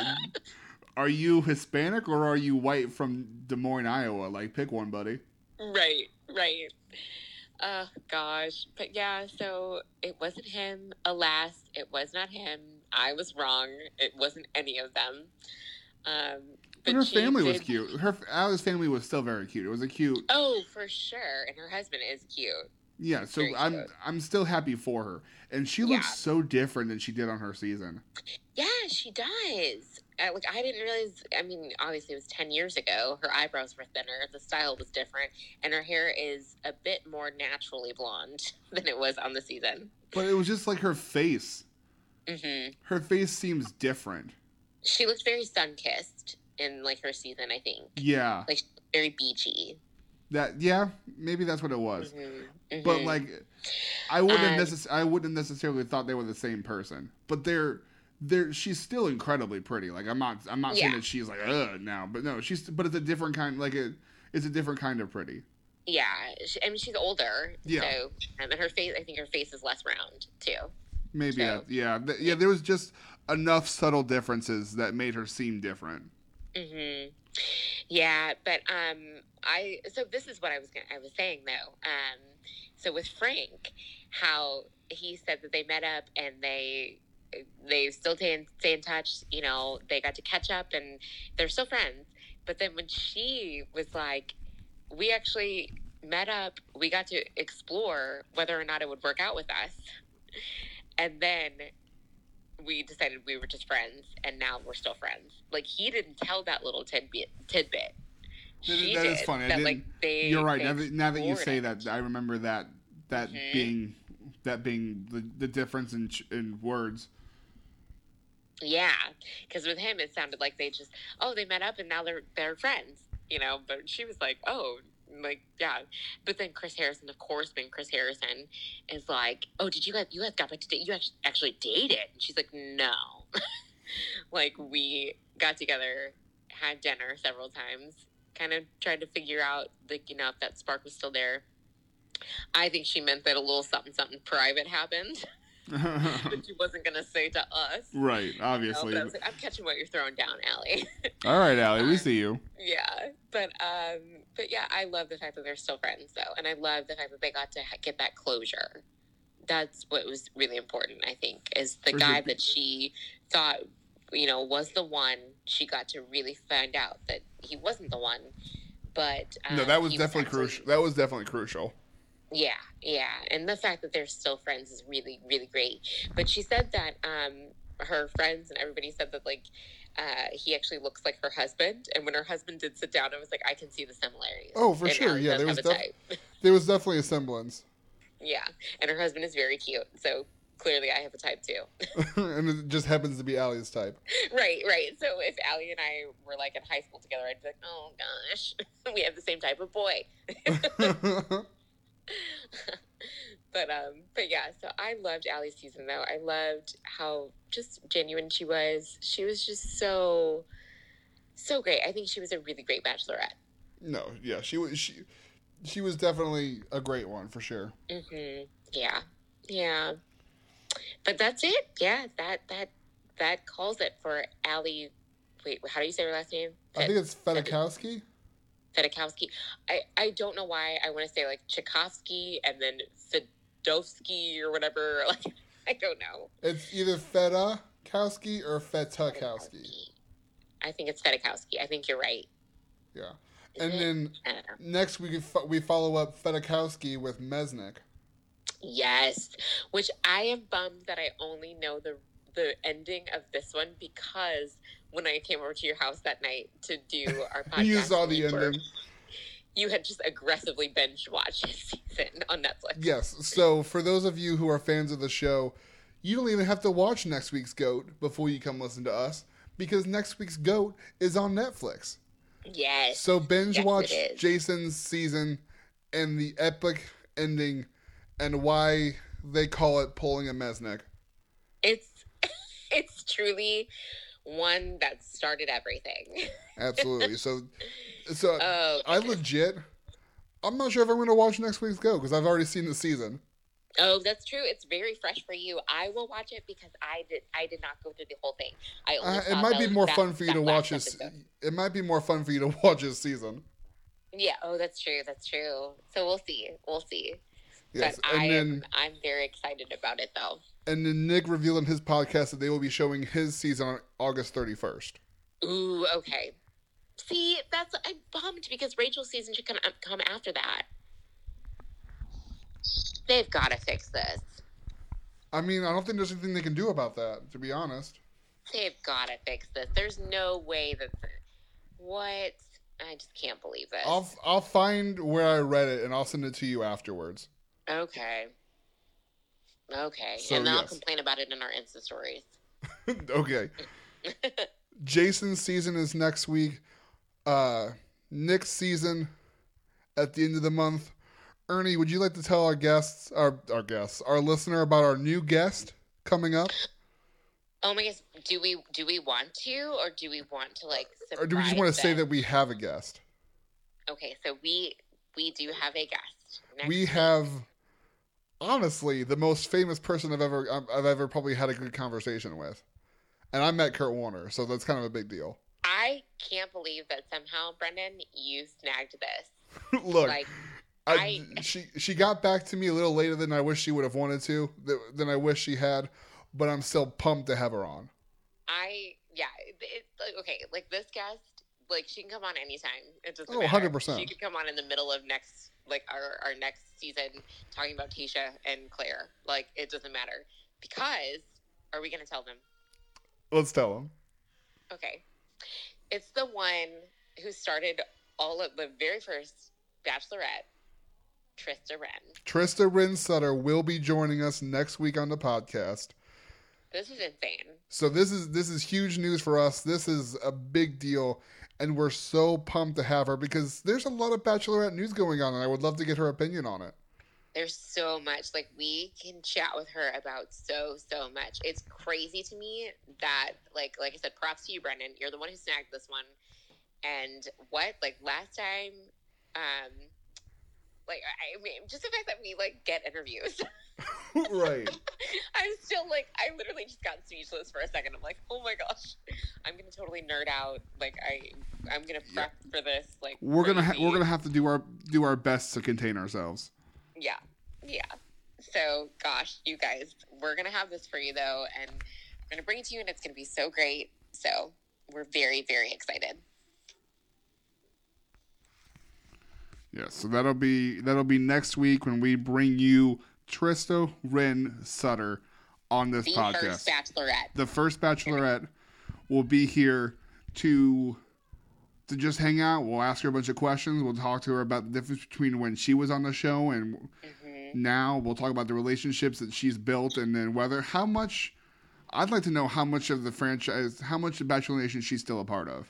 A: are you Hispanic or are you white from Des Moines, Iowa? Like, pick one, buddy.
B: right, right. Oh gosh, but yeah. So it wasn't him. Alas, it was not him. I was wrong. It wasn't any of them. Um,
A: But her family was cute. Her Alice's family was still very cute. It was a cute.
B: Oh, for sure. And her husband is cute.
A: Yeah, so
B: Very
A: I'm
B: cute.
A: I'm still happy for her, and she looks
B: Yeah.
A: so different than she did on her season.
B: Yeah, she does. Like I didn't realize. I mean, obviously it was ten years ago. Her eyebrows were thinner. The style was different, and her hair is a bit more naturally blonde (laughs) than it was on the season.
A: But it was just like her face.
B: Mm-hmm.
A: Her face seems different.
B: She looked very sun kissed in like her season. I think
A: Yeah,
B: like very beachy.
A: that yeah, maybe that's what it was.
B: hmm
A: But like, I wouldn't
B: Um,
A: necess- I wouldn't necessarily thought they were the same person. But they're they're she's still incredibly pretty. Like I'm not I'm not saying that she's like ugh now, but no, she's but it's a different kind. Like it, it's a different kind of pretty.
B: yeah, she, I mean she's older.
A: Yeah.
B: So um, and her face, I think her face is less round too.
A: Maybe
B: So-
A: yeah, th- yeah. There was just enough subtle differences that made her seem different.
B: hmm Yeah, but um, I so this is what I was gonna, I was saying though. Um, so with Frank, how he said that they met up and they they still stay in, stay in touch. You know, they got to catch up and they're still friends. But then when she was like, we actually met up, we got to explore whether or not it would work out with us, and then we decided we were just friends and now we're still friends. Like he didn't tell that little tidbit tidbit.
A: That is-
B: She
A: that is
B: did,
A: funny. I
B: That,
A: didn't-
B: like they
A: You're right. Now that, now that you say that, I remember that that
B: Mhm.
A: being that being the, the difference in in words.
B: Yeah, because with him it sounded like they just oh they met up and now they're they're friends, you know. But she was like oh like yeah. But then Chris Harrison, of course, being Chris Harrison, is like oh did you guys you guys got back to date? You actually actually dated? And she's like no, (laughs) like we got together, had dinner several times, kind of tried to figure out like you know if that spark was still there. I think she meant that a little something something private happened. (laughs) (laughs) that she wasn't gonna say to us.
A: right,
B: You know,
A: obviously.
B: but I was like, I'm catching what you're throwing down, Ali. (laughs)
A: All right, Ali, we see you.
B: yeah, but um, but yeah, I love the fact that they're still friends though, and I love the fact that they got to get that closure. That's what was really important, I think, is the
A: For
B: guy
A: sure.
B: that she thought, you know, was the one. She got to really find out that he wasn't the one. But um,
A: no, that was
B: he
A: definitely
B: actually-
A: crucial. That was definitely crucial.
B: Yeah, yeah, and the fact that they're still friends is really, really great. But she said that um, her friends and everybody said that like uh, he actually looks like her husband, and when her husband did sit down, I was like, I can see the similarities.
A: Oh, for
B: And
A: sure. Yeah, there was def- (laughs) There was definitely a semblance,
B: yeah, and her husband is very cute, so clearly I have a type too. (laughs) (laughs)
A: and it just happens to be Ali's type.
B: right, right. So if Ali and I were like in high school together, I'd be like, oh gosh, we have the same type of boy. (laughs) but um but yeah so i loved Ali's season though. I loved how just genuine she was. She was just so so great. I think she was a really great bachelorette.
A: No, yeah, she was she she was definitely a great one for sure.
B: hmm yeah. Yeah. But that's it. Yeah that that that calls it for Ali. Wait how do you say her last name?
A: I think it's Fedakowski.
B: Fedakowski. I, I don't know why I want to say like Tchaikovsky and then Fedowski or whatever. (laughs) Like I don't know.
A: It's either Fedakowski or Fetakowski.
B: I think it's Fedakowski. I think you're right.
A: Yeah, and then
B: I don't know.
A: next we we follow up Fedakowski with Mesnick.
B: Yes, which I am bummed that I only know the the ending of this one because when I came over to your house that night to do (laughs) our podcast,
A: You saw the
B: were-
A: ending.
B: You had just aggressively binge watched (laughs) season on Netflix.
A: Yes. So for those of you who are fans of the show, you don't even have to watch next week's Goat before you come listen to us because next week's Goat is on Netflix.
B: Yes.
A: So binge
B: Yes,
A: watch. Jason's season and the epic ending and why they call it pulling a Mesnick.
B: It's (laughs) it's truly one that started everything.
A: Absolutely. (laughs) so so
B: Oh,
A: I legit I'm not sure if I'm going to watch next week's Go because I've already seen the season.
B: oh, that's true. It's very fresh for you. I will watch it because I did. I did not go through the whole thing. I only
A: Uh, it might be more
B: that-
A: fun for you to watch
B: this.
A: It might be more fun for you to (laughs) watch this season.
B: Yeah. Oh, that's true. That's true. So we'll see. We'll see.
A: Yes,
B: but
A: and
B: I
A: then
B: am. I'm very excited about it though.
A: and then Nick revealed in his podcast that they will be showing his season on August 31st.
B: Ooh. Okay. See, that's I'm bummed because Rachel's season should come come after that. They've got to fix this.
A: I mean, I don't think there's anything they can do about that, to be honest.
B: They've got to fix this. There's no way that. What? I just can't believe this.
A: I'll I'll find where I read it and I'll send it to you afterwards.
B: Okay. Okay.
A: So,
B: and then I'll complain about it in our Insta stories. (laughs)
A: okay. (laughs) Jason's season is next week. Uh, Nick's season at the end of the month. Ernie, would you like to tell our guests, our our guests, our listener about our new guest coming up,
B: Oh my gosh, do we do we want to or do we want to like
A: or do we just want to say that we have a guest?
B: Okay, so we we do have a guest. Next
A: we
B: week.
A: have honestly the most famous person I've ever I've ever probably had a good conversation with, and I met Kurt Warner, so that's kind of a big deal.
B: I can't believe that somehow, Brendan, you snagged this. (laughs)
A: Look,
B: Like
A: I, she she got back to me a little later than I wish she would have wanted to, than I wish she had, but I'm still pumped to have her on.
B: I yeah, it, it, like, okay, like this guest, like she can come on anytime. It doesn't
A: Oh,
B: matter.
A: 100%.
B: She could come on in the middle of next like our our next season talking about Tayshia and Clare. Like it doesn't matter because are we gonna tell them?
A: Let's tell them.
B: Okay. It's the one who started all of the very first Bachelorette, Trista Rehn.
A: Trista Rehn Sutter will be joining us next week on the podcast.
B: This is insane.
A: So this is this is huge news for us. This is a big deal, and we're so pumped to have her because there's a lot of Bachelorette news going on, and I would love to get her opinion on it.
B: There's so much. Like we can chat with her about so so much. It's crazy to me that like like I said, props to you, Brendan. You're the one who snagged this one. And what like last time, um, like I I mean, just the fact that we like get interviews. (laughs) (laughs)
A: right. (laughs)
B: I'm still like, I literally just got speechless for a second. I'm like, oh my gosh, I'm gonna totally nerd out. Like, I, I'm gonna prep for this. Like,
A: We're gonna ha- we're gonna have to do our do our best to contain ourselves.
B: Yeah, yeah. So, gosh, you guys, we're gonna have this for you though, and we're gonna bring it to you, and it's gonna be so great. So, we're very, very excited.
A: Yeah, so that'll be that'll be next week when we bring you Trista Rehn Sutter on this
B: The
A: podcast.
B: first Bachelorette.
A: the first Bachelorette will be here to to just hang out. We'll ask her a bunch of questions. We'll talk to her about the difference between when she was on the show and
B: hmm
A: now. We'll talk about the relationships that she's built and then whether how much. I'd like to know how much of the franchise, how much of Bachelor Nation she's still a part of.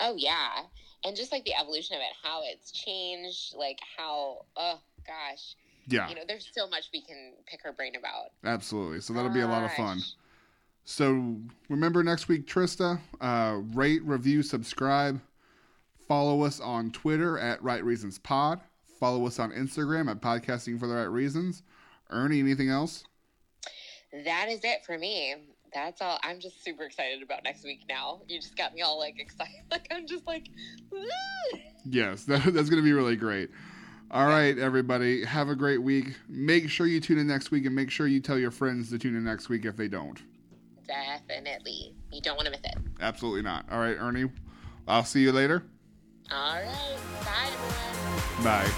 B: Oh yeah, and just like the evolution of it, how it's changed, like how, oh gosh,
A: Yeah,
B: you know, there's so much we can pick her brain about.
A: absolutely. So that'll be a lot of fun. So remember next week, Trista, uh, rate, review, subscribe. Follow us on Twitter at Right Reasons Pod. Follow us on Instagram at Podcasting for the Right Reasons. Ernie, anything else?
B: That is it for me. That's all. I'm just super excited about next week now. You just got me all like (laughs) excited. Like I'm just like, "Woo!"
A: Yes, (laughs) that, that's going to be really great. All right, everybody, have a great week. Make sure you tune in next week and make sure you tell your friends to tune in next week if they don't.
B: definitely. You don't want to miss it.
A: Absolutely not. All right, Ernie, I'll see you later.
B: All right. Bye, everyone.
A: Bye.